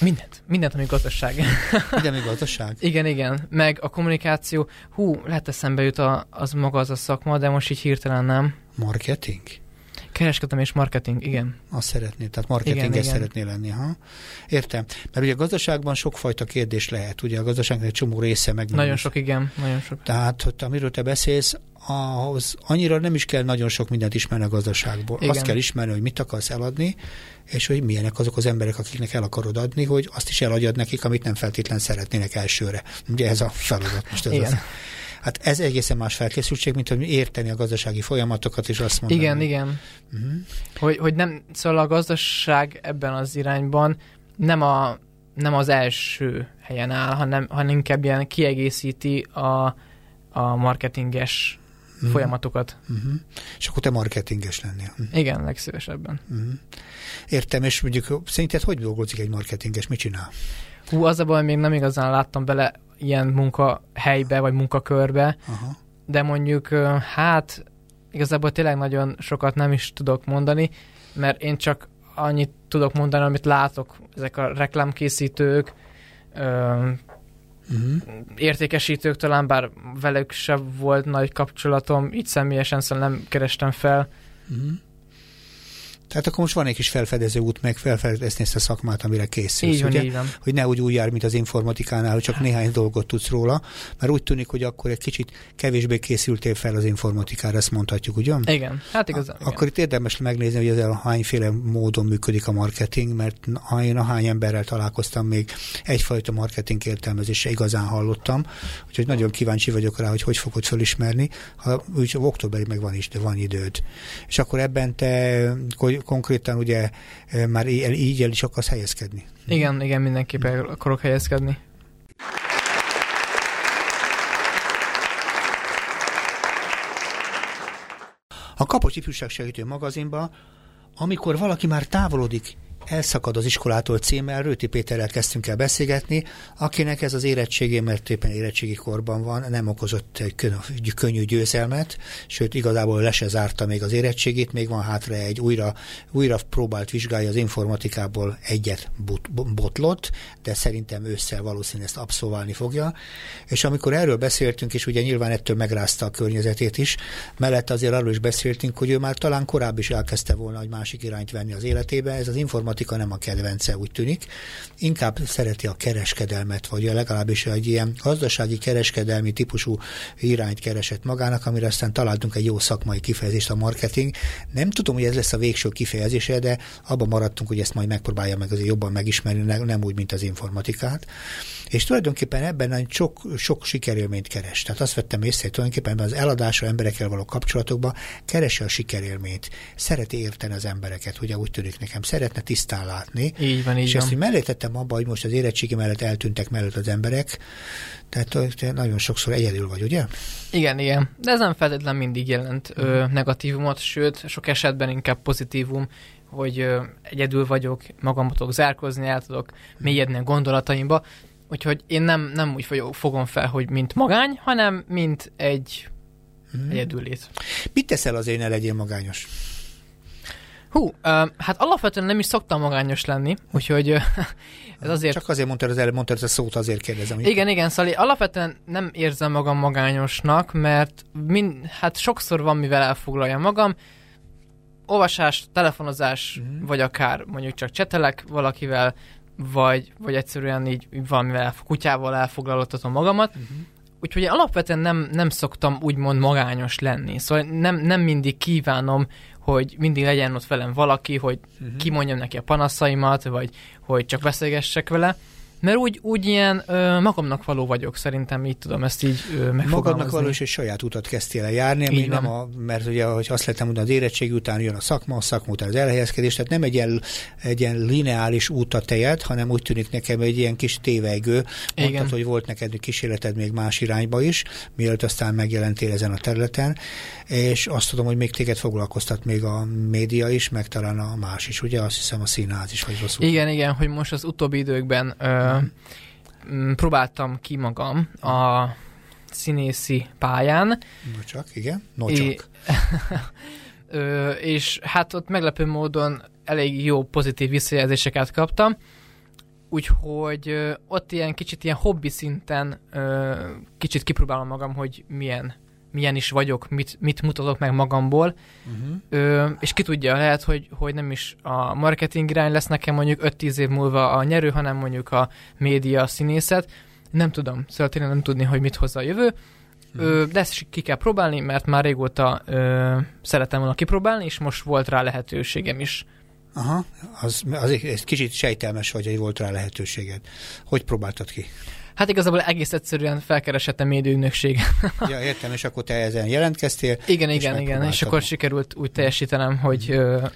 Mindent. Mindent, ami gazdaság. Minden, ami gazdaság? igen, igen. Meg a kommunikáció. Hú, lehet eszembe jut a, az maga az a szakma, de most így hirtelen nem. Marketing? Kereskedelem és marketing, igen. Azt szeretnél, tehát marketinges szeretnél lenni, ha? Értem. Mert ugye a gazdaságban sokfajta kérdés lehet. Ugye a gazdaságnak egy csomó része meg. Nagyon sok, igen. Nagyon sok. Tehát, hogy amiről te beszélsz, ahhoz annyira nem is kell nagyon sok mindent ismerni a gazdaságból. Igen. Azt kell ismerni, hogy mit akarsz eladni, és hogy milyenek azok az emberek, akiknek el akarod adni, hogy azt is eladjad nekik, amit nem feltétlen szeretnének elsőre. Ugye ez a feladat most. Ez Igen. Az. Hát ez egészen más felkészültség, mint hogy érteni a gazdasági folyamatokat, és azt mondani. Igen, igen. Uh-huh. Hogy, hogy nem, szóval a gazdaság ebben az irányban nem, a, nem az első helyen áll, hanem, hanem inkább ilyen kiegészíti a, a marketinges uh-huh. folyamatokat. Uh-huh. És akkor te marketinges lennél. Uh-huh. Igen, legszívesebben. Uh-huh. Értem, és mondjuk szerinted hogy dolgozik egy marketinges, mit csinál? Hú, az a baj, még nem igazán láttam bele ilyen munkahelybe, vagy munkakörbe, uh-huh. de mondjuk, hát igazából tényleg nagyon sokat nem is tudok mondani, mert én csak annyit tudok mondani, amit látok, ezek a reklámkészítők, uh-huh. értékesítők talán, bár velük sem volt nagy kapcsolatom, így személyesen szóval nem kerestem fel. Uh-huh. Tehát akkor most van egy kis felfedező út, meg felfedezni ezt a szakmát, amire készülsz, így van, ugye? Így van. Hogy ne úgy úgy jár, mint az informatikánál, hogy csak néhány dolgot tudsz róla, mert úgy tűnik, hogy akkor egy kicsit kevésbé készültél fel az informatikára, ezt mondhatjuk, ugye? Igen, hát igazán. A, akkor itt érdemes megnézni, hogy ezzel hányféle módon működik a marketing, mert én a hány emberrel találkoztam, még egyfajta marketing értelmezésre igazán hallottam, úgyhogy nagyon kíváncsi vagyok rá, hogy hogy fogod felismerni, ha úgy októberig meg van is, de van időd. És akkor ebben te konkrétan ugye már így el is akarsz helyezkedni. Igen, igen, mindenképpen akarok helyezkedni. A Kapocs Ifjúság Segítő magazinban, amikor valaki már távolodik Elszakad az iskolától címmel, Rőti Péterrel kezdtünk el beszélgetni, akinek ez az érettségé, mert éppen érettségi korban van, nem okozott egy könnyű győzelmet, sőt igazából le se zárta még az érettségét, még van hátra egy újra, újra próbált vizsgálja az informatikából egyet botlott, de szerintem ősszel valószínűleg ezt abszolválni fogja. És amikor erről beszéltünk, és ugye nyilván ettől megrázta a környezetét is, mellett azért arról is beszéltünk, hogy ő már talán korábban is elkezdte volna egy másik irányt venni az életébe. Ez az informatika nem a kedvence, úgy tűnik. Inkább szereti a kereskedelmet, vagy legalábbis egy ilyen gazdasági kereskedelmi típusú irányt keresett magának, amire aztán találtunk egy jó szakmai kifejezést, a marketing. Nem tudom, hogy ez lesz a végső kifejezése, de abban maradtunk, hogy ezt majd megpróbálja meg azért jobban megismerni, nem úgy, mint az informatikát. És tulajdonképpen ebben nagyon sok, sok sikerélményt keres. Tehát azt vettem észre, hogy tulajdonképpen az eladásra emberekkel való kapcsolatokban keresi a sikerélményt. Szereti érteni az embereket, ugye úgy tűnik nekem, szeretne tisztán látni. Így van, így és van. ezt hogy mellé tettem abba, hogy most az érettségi mellett eltűntek mellett az emberek, tehát nagyon sokszor egyedül vagy, ugye? Igen, igen. De ez nem feltétlenül mindig jelent ö, mhm. negatívumot, sőt, sok esetben inkább pozitívum, hogy ö, egyedül vagyok, magam tudok zárkozni, el tudok mélyedni a gondolataimba. Úgyhogy én nem, nem úgy fogom fel, hogy mint magány, hanem mint egy hmm. egyedüllét. Mit teszel azért, ne legyél magányos? Hú, uh, hát alapvetően nem is szoktam magányos lenni, úgyhogy uh, ez azért... Csak azért mondtad az előbb, mondtad ezt a szót, azért kérdezem. Igen, igen, Szali, alapvetően nem érzem magam magányosnak, mert min, hát sokszor van, mivel elfoglalja magam, olvasás, telefonozás, uh-huh. vagy akár mondjuk csak csetelek valakivel, vagy, vagy egyszerűen így valamivel kutyával elfoglaltatom magamat. Uh-huh. Úgyhogy én alapvetően nem, nem szoktam úgymond magányos lenni. Szóval nem, nem mindig kívánom, hogy mindig legyen ott velem valaki, hogy uh-huh. kimondjam neki a panaszaimat, vagy hogy csak beszélgessek vele mert úgy, úgy ilyen ö, magamnak való vagyok, szerintem így tudom ezt így ö, Magadnak való, és egy saját utat kezdtél el járni, ami nem a, mert ugye, hogy azt lehetem mondani, az érettség után jön a szakma, a szakma után az elhelyezkedés, tehát nem egy ilyen, egy ilyen lineális út a tejed, hanem úgy tűnik nekem egy ilyen kis tévegő. Mondtad, hogy volt neked kísérleted még más irányba is, mielőtt aztán megjelentél ezen a területen, és azt tudom, hogy még téged foglalkoztat még a média is, meg talán a más is, ugye? Azt hiszem a színház is, vagy rosszul. Igen, igen, hogy most az utóbbi időkben ö. Próbáltam ki magam a színészi pályán. No csak, igen, no csak. É, ö, és hát ott meglepő módon elég jó pozitív visszajelzéseket kaptam, úgyhogy ö, ott ilyen kicsit ilyen hobbi szinten ö, kicsit kipróbálom magam, hogy milyen milyen is vagyok, mit, mit mutatok meg magamból, uh-huh. Ö, és ki tudja, lehet, hogy, hogy nem is a marketing irány lesz nekem mondjuk 5-10 év múlva a nyerő, hanem mondjuk a média, a színészet. Nem tudom, szóval tényleg nem tudni, hogy mit hozza a jövő. Uh-huh. Ö, de ezt ki kell próbálni, mert már régóta ö, szeretem volna kipróbálni, és most volt rá lehetőségem is. Aha, az, az egy kicsit sejtelmes vagy, hogy volt rá lehetőséged. Hogy próbáltad ki? Hát igazából egész egyszerűen felkeresett a médiumnökség. ja, értem, és akkor te ezen jelentkeztél. Igen, igen, igen, és akkor sikerült úgy teljesítenem, hogy ö,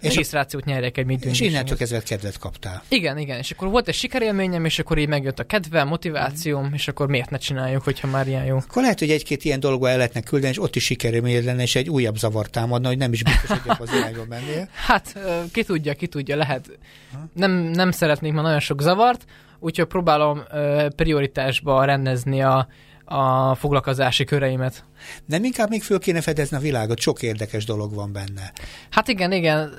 és regisztrációt nyerjek egy médium. És innentől kezdve kedvet kaptál. Igen, igen, és akkor volt egy sikerélményem, és akkor így megjött a kedve, motivációm, mm. és akkor miért ne csináljuk, hogyha már ilyen jó. Akkor lehet, hogy egy-két ilyen dologba el lehetne küldeni, és ott is sikerélmény lenne, és egy újabb zavart támadna, hogy nem is biztos, hogy az irányba mennél. Hát, ki tudja, ki tudja, lehet. Nem, nem szeretnék már nagyon sok zavart, úgyhogy próbálom prioritásba rendezni a, a foglalkozási köreimet. Nem inkább még föl kéne fedezni a világot, sok érdekes dolog van benne. Hát igen, igen,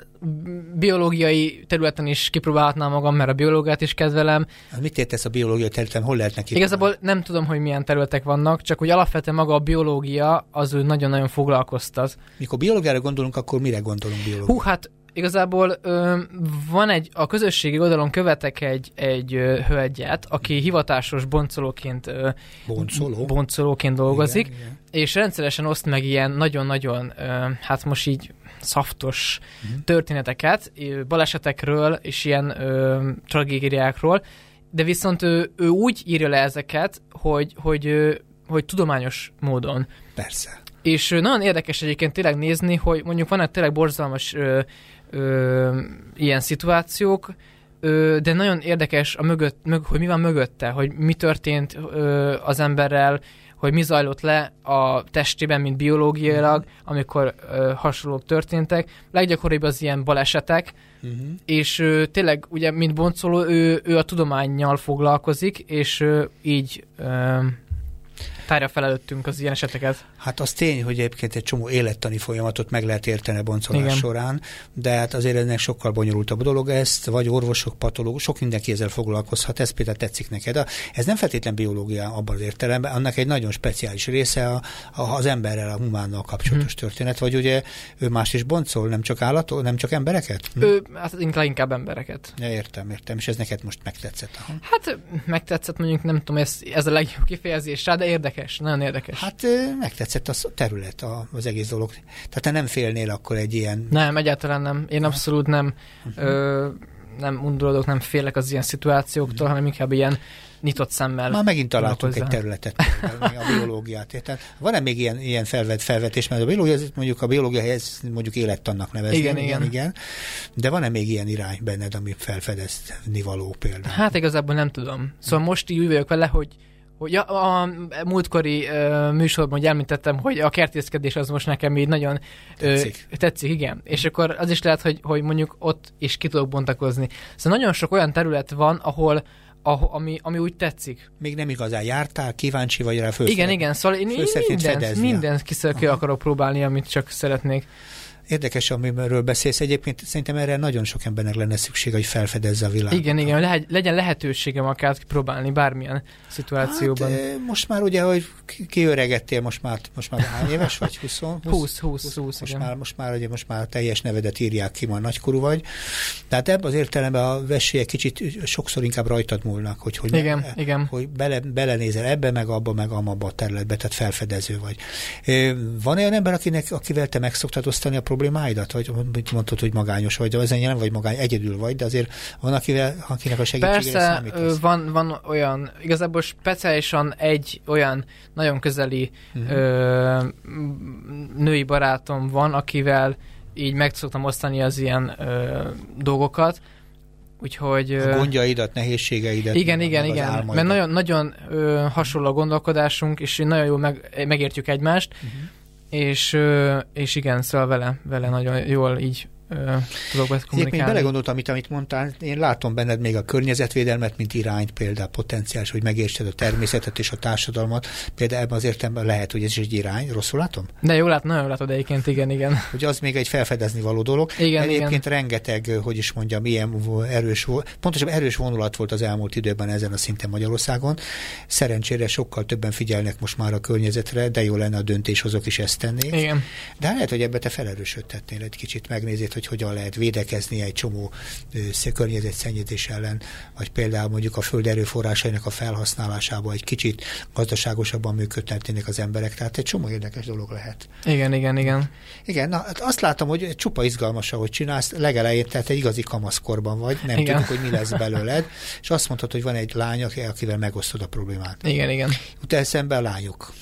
biológiai területen is kipróbálhatnám magam, mert a biológiát is kedvelem. Hát mit értesz a biológiai területen, hol lehet neki? Igazából nem tudom, hogy milyen területek vannak, csak hogy alapvetően maga a biológia az ő nagyon-nagyon foglalkoztat. Mikor biológiára gondolunk, akkor mire gondolunk biológiára? Hú, hát igazából ö, van egy, a közösségi oldalon követek egy, egy ö, hölgyet, aki hivatásos boncolóként, ö, Boncoló? boncolóként dolgozik, igen, igen. és rendszeresen oszt meg ilyen nagyon-nagyon, ö, hát most így szaftos uh-huh. történeteket, balesetekről és ilyen ö, tragédiákról, de viszont ő, ő úgy írja le ezeket, hogy, hogy, hogy, hogy tudományos módon. Persze. És nagyon érdekes egyébként tényleg nézni, hogy mondjuk vannak tényleg borzalmas ö, ö, ilyen szituációk, ö, de nagyon érdekes, a mögött, mög, hogy mi van mögötte, hogy mi történt ö, az emberrel, hogy mi zajlott le a testében, mint biológiailag, amikor ö, hasonlók történtek. Leggyakoribb az ilyen balesetek, uh-huh. és ö, tényleg, ugye, mint boncoló, ő, ő a tudományjal foglalkozik, és ö, így ö, tárja fel előttünk az ilyen eseteket. Hát az tény, hogy egyébként egy csomó élettani folyamatot meg lehet érteni a boncolás Igen. során, de hát azért ennek sokkal bonyolultabb dolog ezt, vagy orvosok, patológusok, sok mindenki ezzel foglalkozhat, ez például tetszik neked. Ez nem feltétlen biológia abban az értelemben, annak egy nagyon speciális része a, a, az emberrel, a humánnal kapcsolatos hmm. történet, vagy ugye ő más is boncol, nem csak állatok, nem csak embereket? Hm? Ő, hát inkább, inkább embereket. Ja, értem, értem, és ez neked most megtetszett. Aha. Hát megtetszett mondjuk, nem tudom, ez, ez a legjobb kifejezés rá, de érdekes, nagyon érdekes. Hát megtetszett tetszett a terület, a, az egész dolog. Tehát te nem félnél akkor egy ilyen... Nem, egyáltalán nem. Én abszolút nem, uh-huh. ö, nem undorodok, nem félek az ilyen szituációktól, uh-huh. hanem inkább ilyen nyitott szemmel. Már megint találtunk egy területet, a biológiát. Tehát van-e még ilyen, ilyen felvet, felvetés, mert a biológia, mondjuk a biológia helyez mondjuk élettannak nevezni. Igen, igen. igen. De van-e még ilyen irány benned, ami felfedezni való például? Hát igazából nem tudom. Szóval most így úgy vagyok vele, hogy hogy a, a múltkori uh, műsorban hogy említettem, hogy a kertészkedés az most nekem így nagyon tetszik, uh, tetszik igen. És akkor az is lehet, hogy, hogy mondjuk ott is ki tudok bontakozni. Szóval nagyon sok olyan terület van, ahol a, ami, ami úgy tetszik. Még nem igazán jártál, kíváncsi vagy rá föl. Igen, igen, szóval én, én mindent, mindent ki akarok próbálni, amit csak szeretnék. Érdekes, amiről beszélsz. Egyébként szerintem erre nagyon sok embernek lenne szükség, hogy felfedezze a világot. Igen, igen, lehet, legyen lehetőségem akár próbálni bármilyen szituációban. Hát, most már ugye, hogy kiöregettél, most már, most már hány éves vagy? 20? 20, 20, 20, 20 most, már, most, már, ugye, most már a teljes nevedet írják ki, már nagykorú vagy. Tehát ebben az értelemben a vesélyek kicsit sokszor inkább rajtad múlnak, hogy, hogy, igen, ne, igen. hogy bele, belenézel ebbe, meg abba, meg amabba a területbe, tehát felfedező vagy. Van olyan ember, akinek, akivel te meg szoktad osztani a problémáidat, vagy mondtad, hogy magányos vagy, de az nem vagy magány, egyedül vagy, de azért van, akivel, akinek a segítségére Persze, számítasz. van, van olyan, igazából speciálisan egy olyan nagyon közeli uh-huh. ö, női barátom van, akivel így meg szoktam osztani az ilyen ö, dolgokat, Úgyhogy... A gondjaidat, nehézségeidet. Igen, igen, igen. Mert nagyon, nagyon ö, hasonló a gondolkodásunk, és nagyon jól meg, megértjük egymást. Uh-huh és, és igen, szóval vele, vele nagyon jól így tudok kommunikálni. Én belegondoltam, amit, amit mondtál, én látom benned még a környezetvédelmet, mint irányt, például potenciális, hogy megértsed a természetet és a társadalmat. Például ebben az értelemben lehet, hogy ez is egy irány. Rosszul látom? De jól látom, nagyon látod egyébként, igen, igen. Hogy az még egy felfedezni való dolog. Igen, Egyébként igen. rengeteg, hogy is mondjam, ilyen erős, pontosabban erős vonulat volt az elmúlt időben ezen a szinten Magyarországon. Szerencsére sokkal többen figyelnek most már a környezetre, de jó lenne a döntéshozók is ezt tennék. Igen. De lehet, hogy ebbe te felerősödtetnél egy kicsit, megnézed, hogy hogyan lehet védekezni egy csomó környezetszennyezés ellen, vagy például mondjuk a föld erőforrásainak a felhasználásában egy kicsit gazdaságosabban működtetnének az emberek. Tehát egy csomó érdekes dolog lehet. Igen, igen, igen. Igen, na, hát azt látom, hogy csupa izgalmas, ahogy csinálsz, legelején, tehát egy igazi kamaszkorban vagy, nem igen. tudjuk, hogy mi lesz belőled, és azt mondtad, hogy van egy lány, akivel megosztod a problémát. Igen, igen. Utána szemben a lányok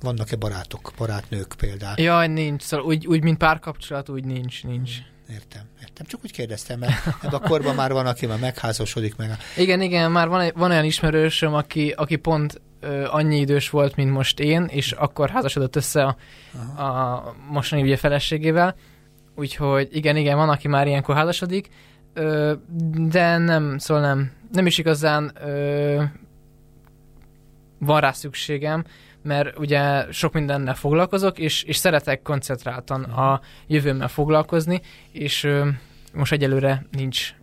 vannak-e barátok, barátnők például? Jaj, nincs. Szóval úgy, úgy mint párkapcsolat, úgy nincs, nincs. Értem, értem. Csak úgy kérdeztem, mert ebben a korban már van, aki már megházasodik meg. Igen, igen, már van, van olyan ismerősöm, aki, aki pont ö, annyi idős volt, mint most én, és akkor házasodott össze a, a mostani ugye feleségével. Úgyhogy igen, igen, van, aki már ilyenkor házasodik, ö, de nem, szóval nem, nem is igazán ö, van rá szükségem, mert ugye sok mindennel foglalkozok, és, és szeretek koncentráltan a jövőmmel foglalkozni, és ö, most egyelőre nincs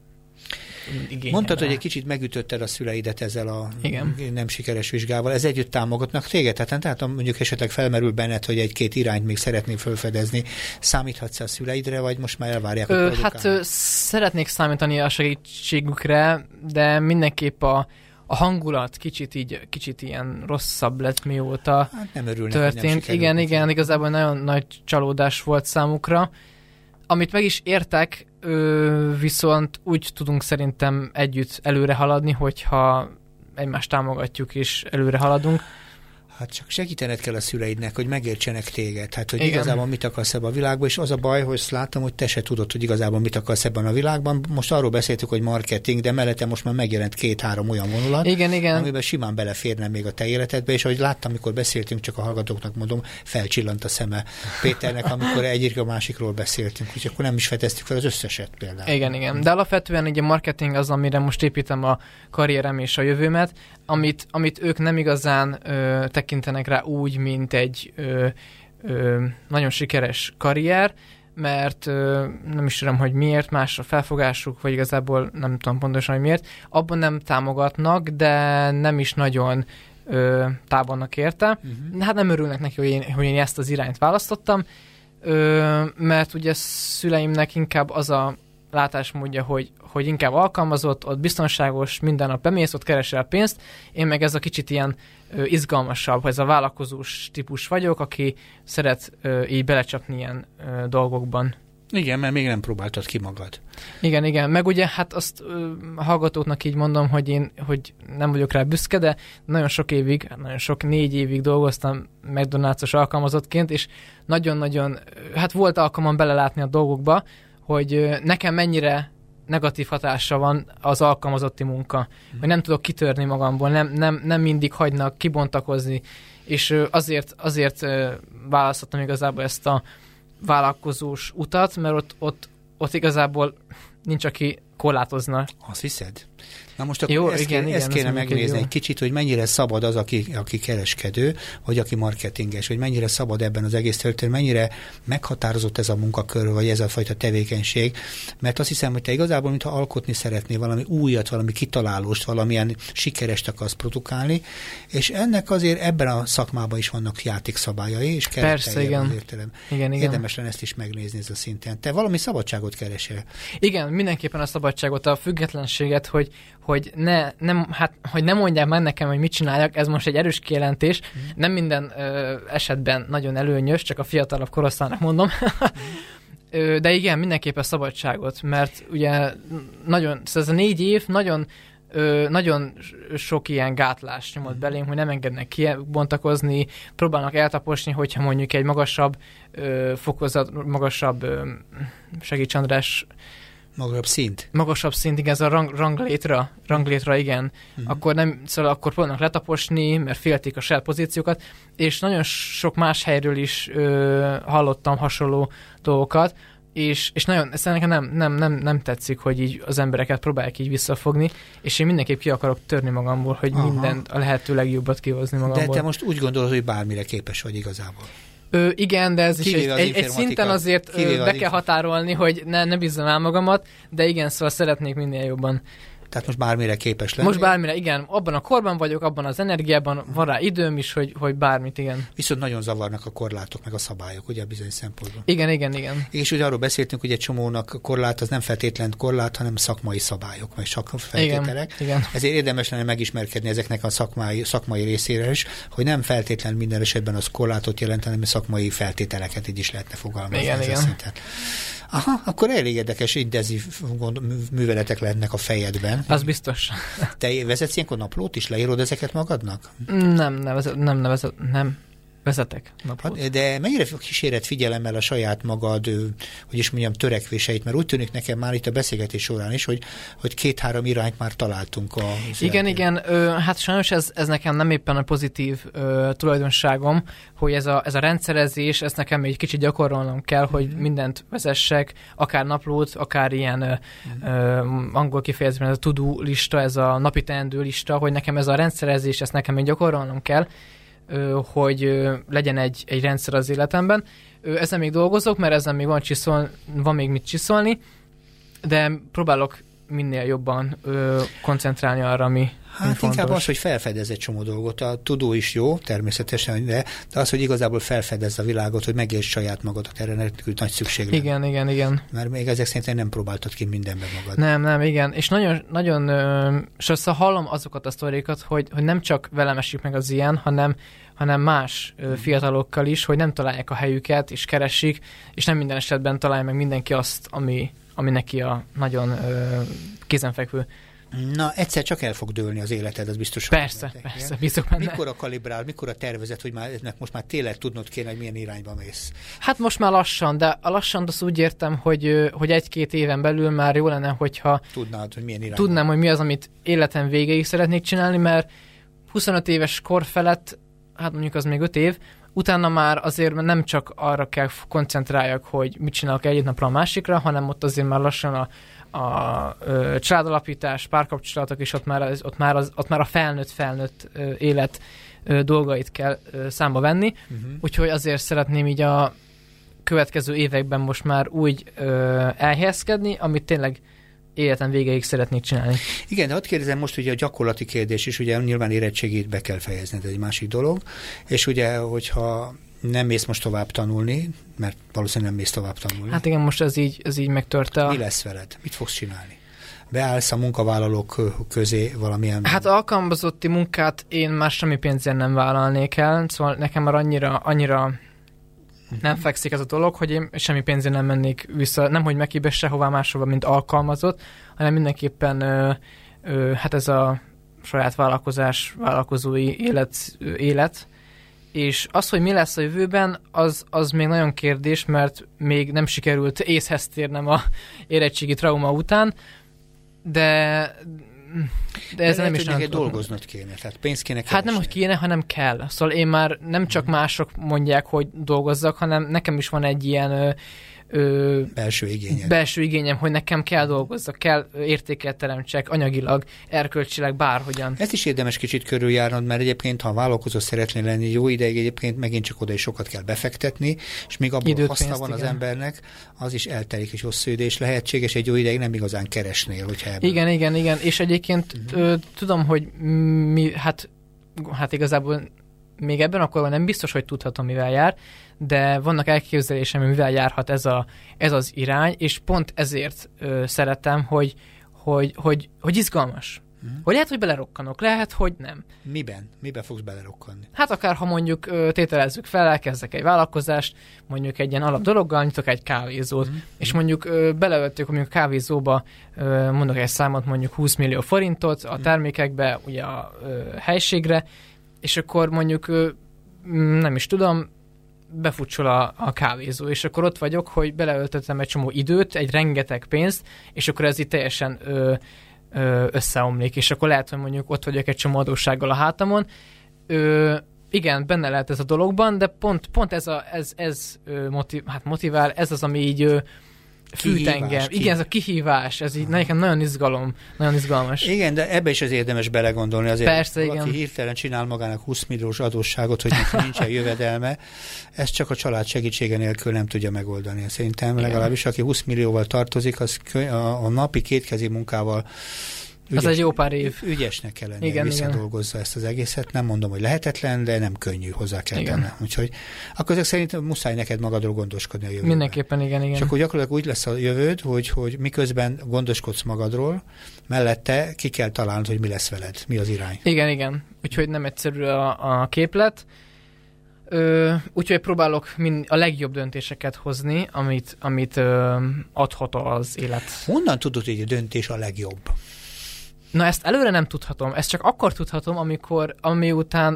igénye Mondtad, rá. hogy egy kicsit megütötted a szüleidet ezzel a Igen. nem sikeres vizsgával. Ez együtt támogatnak téged? Tehát, tehát mondjuk esetleg felmerül benned, hogy egy-két irányt még szeretnél felfedezni. Számíthatsz a szüleidre, vagy most már elvárják, hogy Hát ö, szeretnék számítani a segítségükre, de mindenképp a a hangulat kicsit így, kicsit ilyen rosszabb lett, mióta hát nem örülnek, történt. Nem igen, igen, igazából nagyon nagy csalódás volt számukra. Amit meg is értek, viszont úgy tudunk szerintem együtt előre haladni, hogyha egymást támogatjuk és előre haladunk. Hát csak segítened kell a szüleidnek, hogy megértsenek téged. Hát, hogy Igen. igazából mit akarsz ebben a világban, és az a baj, hogy azt látom, hogy te se tudod, hogy igazából mit akarsz ebben a világban. Most arról beszéltük, hogy marketing, de mellette most már megjelent két-három olyan vonulat, igen, igen. amiben simán beleférne még a te életedbe, és ahogy láttam, amikor beszéltünk, csak a hallgatóknak mondom, felcsillant a szeme Péternek, amikor egyikről a másikról beszéltünk, úgyhogy akkor nem is fedeztük fel az összeset például. Igen, igen. De alapvetően ugye marketing az, amire most építem a karrierem és a jövőmet, amit, amit ők nem igazán ö, tekintenek rá úgy, mint egy ö, ö, nagyon sikeres karrier, mert ö, nem is tudom, hogy miért, más a felfogásuk, vagy igazából nem tudom pontosan, hogy miért. Abban nem támogatnak, de nem is nagyon ö, távolnak érte. Uh-huh. Hát nem örülnek neki, hogy én, hogy én ezt az irányt választottam, ö, mert ugye szüleimnek inkább az a látásmódja, hogy, hogy inkább alkalmazott, ott biztonságos, minden nap bemész, ott keresel pénzt. Én meg ez a kicsit ilyen ö, izgalmasabb, ez a vállalkozós típus vagyok, aki szeret ö, így belecsapni ilyen ö, dolgokban. Igen, mert még nem próbáltad ki magad. Igen, igen. Meg ugye hát azt ö, hallgatóknak így mondom, hogy én hogy nem vagyok rá büszke, de nagyon sok évig, hát nagyon sok, négy évig dolgoztam McDonald's-os alkalmazottként, és nagyon-nagyon, hát volt alkalmam belelátni a dolgokba, hogy nekem mennyire negatív hatása van az alkalmazotti munka, mm. hogy nem tudok kitörni magamból, nem, nem, nem mindig hagynak kibontakozni, és azért, azért választottam igazából ezt a vállalkozós utat, mert ott, ott, ott igazából nincs, aki korlátozna. Azt hiszed? Na most akkor Jó, ezt, igen, kéne, igen, ezt kéne megnézni egy kicsit, hogy mennyire szabad az, aki, aki kereskedő, vagy aki marketinges, hogy mennyire szabad ebben az egész történet, mennyire meghatározott ez a munkakör, vagy ez a fajta tevékenység, mert azt hiszem, hogy te igazából, mintha alkotni szeretnél valami újat, valami kitalálóst, valamilyen sikerest akarsz produkálni, és ennek azért ebben a szakmában is vannak játékszabályai, és Persze, igen. Értelem. igen, igen. Érdemes lenne ezt is megnézni ez a szinten. Te valami szabadságot keresel. Igen, mindenképpen a szabadságot, a függetlenséget, hogy, hogy ne, nem, hát, hogy ne mondják meg nekem, hogy mit csináljak, ez most egy erős kijelentés, mm. nem minden ö, esetben nagyon előnyös, csak a fiatalabb korosztálynak mondom. ö, de igen, mindenképpen szabadságot, mert ugye nagyon, szóval ez a négy év nagyon ö, nagyon sok ilyen gátlás nyomott mm. belém, hogy nem engednek kibontakozni, próbálnak eltaposni, hogyha mondjuk egy magasabb ö, fokozat, magasabb, ö, segíts András, Magasabb szint? Magasabb szint, igen, ez a rang, ranglétra, ranglétra, igen. Uh-huh. Akkor nem, szóval akkor próbálnak letaposni, mert félték a saját pozíciókat, és nagyon sok más helyről is ö, hallottam hasonló dolgokat, és, és nagyon, ez nekem nem, nem, nem, nem tetszik, hogy így az embereket próbálják így visszafogni, és én mindenképp ki akarok törni magamból, hogy Aha. mindent a lehető legjobbat kihozni magamból. De te most úgy gondolod, hogy bármire képes vagy igazából. Ö, igen, de ez is egy, egy, egy szinten azért ö, be kell határolni, hogy ne, ne bízzam el magamat, de igen, szóval szeretnék minél jobban tehát most bármire képes lenni. Most bármire, igen. Abban a korban vagyok, abban az energiában, van rá időm is, hogy, hogy bármit, igen. Viszont nagyon zavarnak a korlátok, meg a szabályok, ugye bizony szempontból. Igen, igen, igen. És ugye arról beszéltünk, hogy egy csomónak korlát az nem feltétlen korlát, hanem szakmai szabályok, vagy csak feltételek. Igen, igen. Ezért érdemes lenne megismerkedni ezeknek a szakmai, szakmai részére is, hogy nem feltétlen minden esetben az korlátot jelent, hanem szakmai feltételeket így is lehetne fogalmazni. Igen, igen. Szinten. Aha, akkor elég érdekes intenzív műveletek lennek a fejedben. Az biztos. Te vezetsz ilyenkor naplót is? Leírod ezeket magadnak? Nem, nem, nem, nem, nem vezetek napot. Hát, de mennyire kíséret figyelemmel a saját magad, hogy is mondjam, törekvéseit, mert úgy tűnik nekem már itt a beszélgetés során is, hogy, hogy két-három irányt már találtunk a Igen, igen, ö, hát sajnos ez, ez nekem nem éppen a pozitív ö, tulajdonságom, hogy ez a, ez a rendszerezés, ezt nekem egy kicsit gyakorolnom kell, hogy mm. mindent vezessek, akár naplót, akár ilyen ö, ö, angol kifejezésben ez a to lista, ez a napi teendő lista, hogy nekem ez a rendszerezés, ezt nekem egy gyakorolnom kell, hogy legyen egy, egy rendszer az életemben. Ezen még dolgozok, mert ezen még van, csiszol, van még mit csiszolni, de próbálok minél jobban ö, koncentrálni arra, ami Hát fontos. inkább az, hogy felfedez egy csomó dolgot. A tudó is jó, természetesen, de, de az, hogy igazából felfedez a világot, hogy megérts saját magadat, erre nagy szükség lenne. Igen, igen, igen. Mert még ezek szerint nem próbáltad ki mindenben magad. Nem, nem, igen. És nagyon, nagyon és össze hallom azokat a sztorikat, hogy, hogy nem csak velem esik meg az ilyen, hanem hanem más ö, fiatalokkal is, hogy nem találják a helyüket, és keresik, és nem minden esetben találja meg mindenki azt, ami, ami neki a nagyon ö, kézenfekvő Na, egyszer csak el fog dőlni az életed, az biztos. Persze, hogy persze, bízok benne. Mikor a kalibrál, mikor a tervezet, hogy már ennek most már tényleg tudnod kéne, hogy milyen irányba mész? Hát most már lassan, de a lassan azt úgy értem, hogy, hogy egy-két éven belül már jó lenne, hogyha Tudnád, hogy milyen irányba. tudnám, hogy mi az, amit életem végéig szeretnék csinálni, mert 25 éves kor felett, hát mondjuk az még 5 év, utána már azért nem csak arra kell koncentráljak, hogy mit csinálok egyik napra a másikra, hanem ott azért már lassan a, a ö, családalapítás, párkapcsolatok, és ott már, az, ott már, az, ott már a felnőtt-felnőtt ö, élet ö, dolgait kell ö, számba venni. Uh-huh. Úgyhogy azért szeretném így a következő években most már úgy ö, elhelyezkedni, amit tényleg életem végéig szeretnék csinálni. Igen, de hadd kérdezem most ugye a gyakorlati kérdés is, ugye nyilván érettségét be kell fejezned, ez egy másik dolog, és ugye, hogyha nem mész most tovább tanulni, mert valószínűleg nem mész tovább tanulni. Hát igen, most ez így, ez így megtörte. A... Mi lesz veled? Mit fogsz csinálni? Beállsz a munkavállalók közé valamilyen... Hát alkalmazotti munkát én már semmi pénzén nem vállalnék el, szóval nekem már annyira, annyira nem fekszik ez a dolog, hogy én semmi pénzén nem mennék vissza, nem hogy megibe sehová máshova, mint alkalmazott, hanem mindenképpen ö, ö, hát ez a saját vállalkozás, vállalkozói élet, élet, és az, hogy mi lesz a jövőben, az, az még nagyon kérdés, mert még nem sikerült észhez térnem a érettségi trauma után, de de ez de nem lehet, is nem tudom. dolgoznod kéne, tehát pénzt kéne keresni. Hát nem, hogy kéne, hanem kell. Szóval én már nem csak mások mondják, hogy dolgozzak, hanem nekem is van egy ilyen ö, belső igényem. Belső igényem, hogy nekem kell dolgozzak, kell értéket teremtsek anyagilag, erkölcsileg, bárhogyan. Ezt is érdemes kicsit körüljárnod, mert egyébként, ha vállalkozó szeretnél lenni jó ideig, egyébként megint csak oda is sokat kell befektetni, és még abból Időt, haszna van igen. az embernek, az is eltelik és hosszú idő, és lehetséges egy jó ideig nem igazán keresnél, hogyha ebből. Igen, igen, igen, és egyébként uh-huh. ö, tudom, hogy mi, hát, hát igazából még ebben akkor nem biztos, hogy tudhatom, mivel jár, de vannak elképzelésem, mivel járhat ez, a, ez az irány, és pont ezért ö, szeretem, hogy, hogy, hogy, hogy izgalmas. Hmm. Hogy lehet, hogy belerokkanok, lehet, hogy nem. Miben? Miben fogsz belerokkanni? Hát akár, ha mondjuk tételezzük fel, elkezdek egy vállalkozást, mondjuk egy ilyen alap dologgal, nyitok egy kávézót, hmm. és mondjuk beleöltök mondjuk kávézóba, mondok egy számot, mondjuk 20 millió forintot a mhm. termékekbe, ugye a helységre, és akkor mondjuk nem is tudom, befutsol a, a kávézó, és akkor ott vagyok, hogy beleöltöttem egy csomó időt, egy rengeteg pénzt, és akkor ez itt teljesen ö, ö, összeomlik, és akkor lehet, hogy mondjuk ott vagyok egy csomó adóssággal a hátamon. Ö, igen, benne lehet ez a dologban, de pont, pont ez, a, ez, ez motiv, hát motivál, ez az, ami így fűt engem. Igen, ez a kihívás, ez így nekem nagyon izgalom, nagyon izgalmas. Igen, de ebbe is az érdemes belegondolni. Azért Persze, valaki igen. hirtelen csinál magának 20 milliós adósságot, hogy nincsen jövedelme, ezt csak a család segítsége nélkül nem tudja megoldani. Szerintem igen. legalábbis, aki 20 millióval tartozik, az a, a napi kétkezi munkával Ügyes, az egy jó pár év. Ügyesnek kell lenni, igen, visszadolgozza igen. ezt az egészet. Nem mondom, hogy lehetetlen, de nem könnyű hozzá kell igen. tenni. Úgyhogy akkor ezek szerint muszáj neked magadról gondoskodni a jövőben. Mindenképpen, igen, igen. És akkor gyakorlatilag úgy lesz a jövőd, hogy, hogy miközben gondoskodsz magadról, mellette ki kell találnod, hogy mi lesz veled, mi az irány. Igen, igen. Úgyhogy nem egyszerű a, a képlet. Ö, úgyhogy próbálok mind a legjobb döntéseket hozni, amit, amit ö, adhat az élet. Honnan tudod, hogy a döntés a legjobb? Na ezt előre nem tudhatom, ezt csak akkor tudhatom, amikor, ami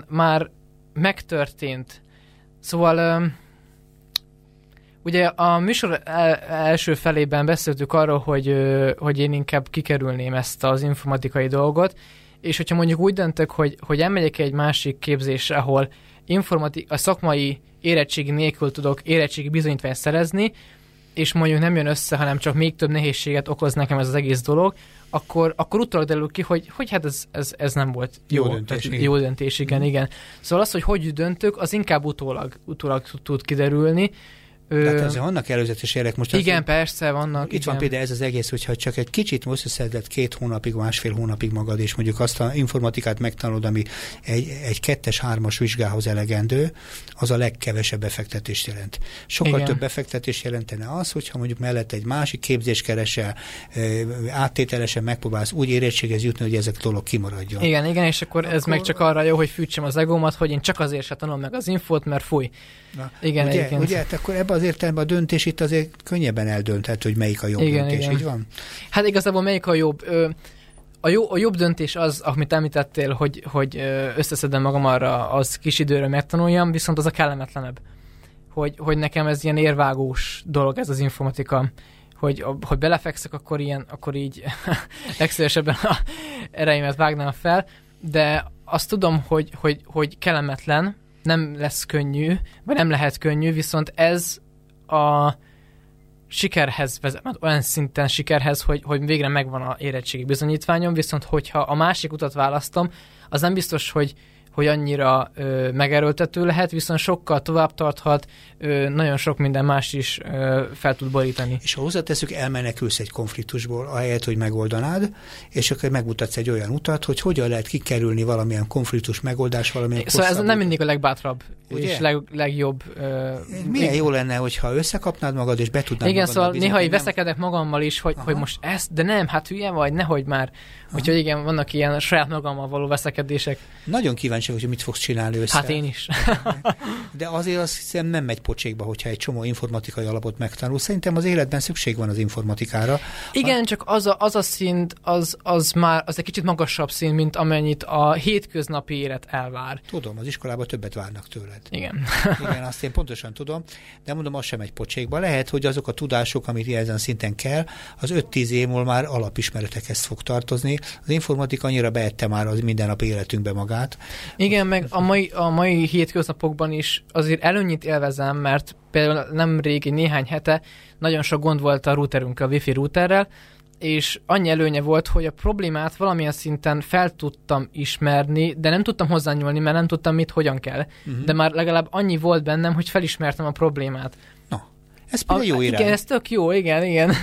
már megtörtént. Szóval ugye a műsor első felében beszéltük arról, hogy, hogy én inkább kikerülném ezt az informatikai dolgot, és hogyha mondjuk úgy döntök, hogy, hogy elmegyek egy másik képzésre, ahol informati- a szakmai érettségi nélkül tudok érettségi bizonyítványt szerezni, és mondjuk nem jön össze, hanem csak még több nehézséget okoz nekem ez az egész dolog, akkor, akkor utólag derül ki, hogy, hogy hát ez, ez, ez nem volt jó, jó döntés. Tehát, jó döntés, igen, mm. igen. Szóval az, hogy hogy döntök, az inkább utólag, utólag tud kiderülni, tehát ezzel vannak előzetes érek most. Igen, az, persze, vannak. Itt igen. van például ez az egész, hogyha csak egy kicsit összeszedett két hónapig, másfél hónapig magad, és mondjuk azt a informatikát megtanulod, ami egy, egy kettes, hármas vizsgához elegendő, az a legkevesebb befektetést jelent. Sokkal igen. több befektetés jelentene az, hogyha mondjuk mellett egy másik képzés keresel, áttételesen megpróbálsz úgy érettséghez jutni, hogy ezek dolog kimaradjon. Igen, igen, és akkor, akkor ez meg csak arra jó, hogy fűtsem az egómat, hogy én csak azért se tanulom meg az infót, mert fúj. Na, igen, ugye, egyébként. ugye, hát akkor ebben az értelemben a döntés itt azért könnyebben eldönthet, hogy melyik a jobb igen, döntés, igen. így van? Hát igazából melyik a jobb? Ö, a, jó, a jobb döntés az, amit említettél, hogy, hogy összeszedem magam arra, az kis időre megtanuljam, viszont az a kellemetlenebb. Hogy, hogy nekem ez ilyen érvágós dolog, ez az informatika hogy, hogy belefekszek, akkor ilyen, akkor így legszívesebben a ereimet vágnám fel, de azt tudom, hogy, hogy, hogy kellemetlen, nem lesz könnyű, vagy nem lehet könnyű, viszont ez a sikerhez vezet, olyan szinten sikerhez, hogy, hogy végre megvan a érettségi bizonyítványom, viszont hogyha a másik utat választom, az nem biztos, hogy, hogy annyira ö, megerőltető lehet, viszont sokkal tovább tarthat, ö, nagyon sok minden más is ö, fel tud borítani. És ha hozzáteszük, elmenekülsz egy konfliktusból, ahelyett, hogy megoldanád, és akkor megmutatsz egy olyan utat, hogy hogyan lehet kikerülni valamilyen konfliktus megoldás, valamilyen Szóval ez nem mindig a legbátrabb Ugye? és leg, legjobb. Ö, Milyen jó lenne, hogyha összekapnád magad, és be tudnád Igen, szóval néha így veszekedek magammal is, hogy, hogy most ezt, de nem, hát hülye vagy, nehogy már. Aha. Úgyhogy igen, vannak ilyen saját magammal való veszekedések. Nagyon kíváncsi, hogy mit fogsz csinálni össze. Hát én is. de azért azt hiszem nem megy pocsékba, hogyha egy csomó informatikai alapot megtanul. Szerintem az életben szükség van az informatikára. Igen, a... csak az a, az a szint, az, az már az egy kicsit magasabb szint, mint amennyit a hétköznapi élet elvár. Tudom, az iskolában többet várnak tőled. Igen. Igen, azt én pontosan tudom, de mondom, az sem egy pocsékba. Lehet, hogy azok a tudások, amit ezen szinten kell, az 5-10 év múlva már alapismeretekhez fog tartozni. Az informatika annyira beette már az mindennapi életünkbe magát. Igen, meg a mai, a mai hétköznapokban is azért előnyit élvezem, mert például nem régi néhány hete nagyon sok gond volt a routerünkkel, a wifi routerrel, és annyi előnye volt, hogy a problémát valamilyen szinten fel tudtam ismerni, de nem tudtam hozzányúlni, mert nem tudtam mit, hogyan kell. Uh-huh. De már legalább annyi volt bennem, hogy felismertem a problémát. Ez például jó irány. Igen, ez tök jó, igen, igen.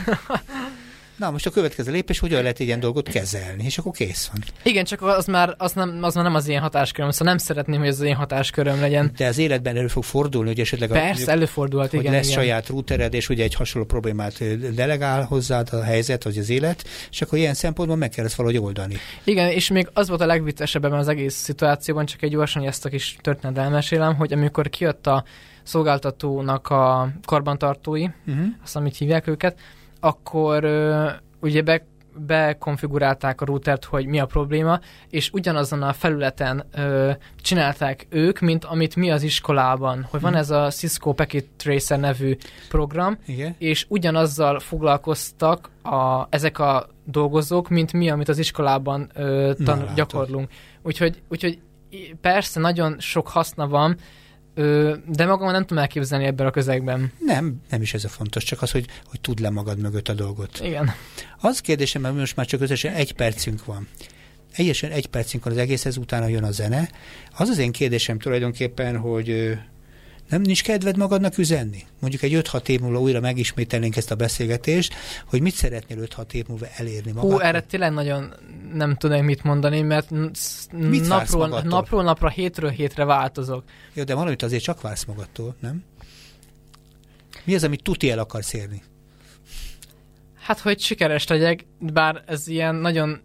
Na, most a következő lépés, hogyan lehet ilyen dolgot kezelni, és akkor kész van. Igen, csak az már, az nem, az már nem az én hatásköröm, szóval nem szeretném, hogy ez az én hatásköröm legyen. De az életben elő fog fordulni, hogy esetleg Persze, a, előfordulhat, hogy igen. lesz igen. saját routered, és ugye egy hasonló problémát delegál hozzád a helyzet, vagy az élet, és akkor ilyen szempontból meg kell ezt valahogy oldani. Igen, és még az volt a legviccesebb ebben az egész szituációban, csak egy gyorsan ezt a kis történetet elmesélem, hogy amikor kijött a szolgáltatónak a karbantartói, uh-huh. azt amit hívják őket, akkor ugye be, bekonfigurálták a routert, hogy mi a probléma, és ugyanazon a felületen ö, csinálták ők, mint amit mi az iskolában, hogy van hmm. ez a Cisco Packet Tracer nevű program, Igen. és ugyanazzal foglalkoztak a, ezek a dolgozók, mint mi, amit az iskolában ö, tan- Na, gyakorlunk. Úgyhogy, úgyhogy persze nagyon sok haszna van, Ö, de magam nem tudom elképzelni ebben a közegben. Nem, nem is ez a fontos, csak az, hogy, hogy tud le magad mögött a dolgot. Igen. Az kérdésem, mert most már csak összesen egy percünk van. Egyesen egy percünk van az egészhez, utána jön a zene. Az az én kérdésem tulajdonképpen, hogy nem nincs kedved magadnak üzenni? Mondjuk egy 5-6 év múlva újra megismételnénk ezt a beszélgetést, hogy mit szeretnél 5-6 év múlva elérni magadnak? Hú, erre tényleg nagyon nem tudom mit mondani, mert mit napról, napról napra, hétről hétre változok. Jó, de valamit azért csak vársz magadtól, nem? Mi az, amit tuti el akarsz érni? Hát, hogy sikeres legyek, bár ez ilyen nagyon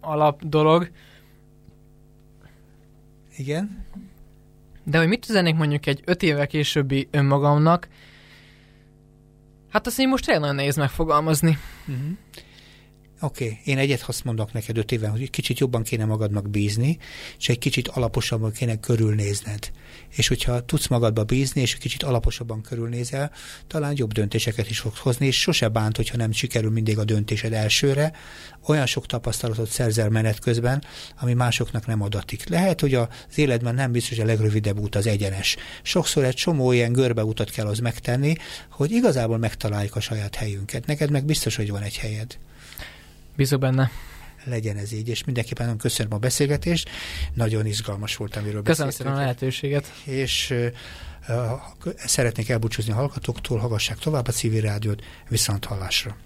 alap dolog. Igen? De hogy mit üzenék mondjuk egy öt évvel későbbi önmagamnak, hát azt én most tényleg nagyon nehéz megfogalmazni. Uh-huh. Oké, okay. én egyet azt mondok neked öt éven, hogy kicsit jobban kéne magadnak bízni, és egy kicsit alaposabban kéne körülnézned. És hogyha tudsz magadba bízni, és egy kicsit alaposabban körülnézel, talán jobb döntéseket is fogsz hozni, és sose bánt, hogyha nem sikerül mindig a döntésed elsőre. Olyan sok tapasztalatot szerzel menet közben, ami másoknak nem adatik. Lehet, hogy az életben nem biztos, hogy a legrövidebb út az egyenes. Sokszor egy csomó ilyen görbeutat kell az megtenni, hogy igazából megtaláljuk a saját helyünket. Neked meg biztos, hogy van egy helyed. Bízok benne. Legyen ez így, és mindenképpen nagyon köszönöm a beszélgetést. Nagyon izgalmas volt, amiről Köszönöm szépen a lehetőséget. És uh, szeretnék elbúcsúzni a hallgatóktól, hallgassák tovább a civil rádiót, viszont hallásra.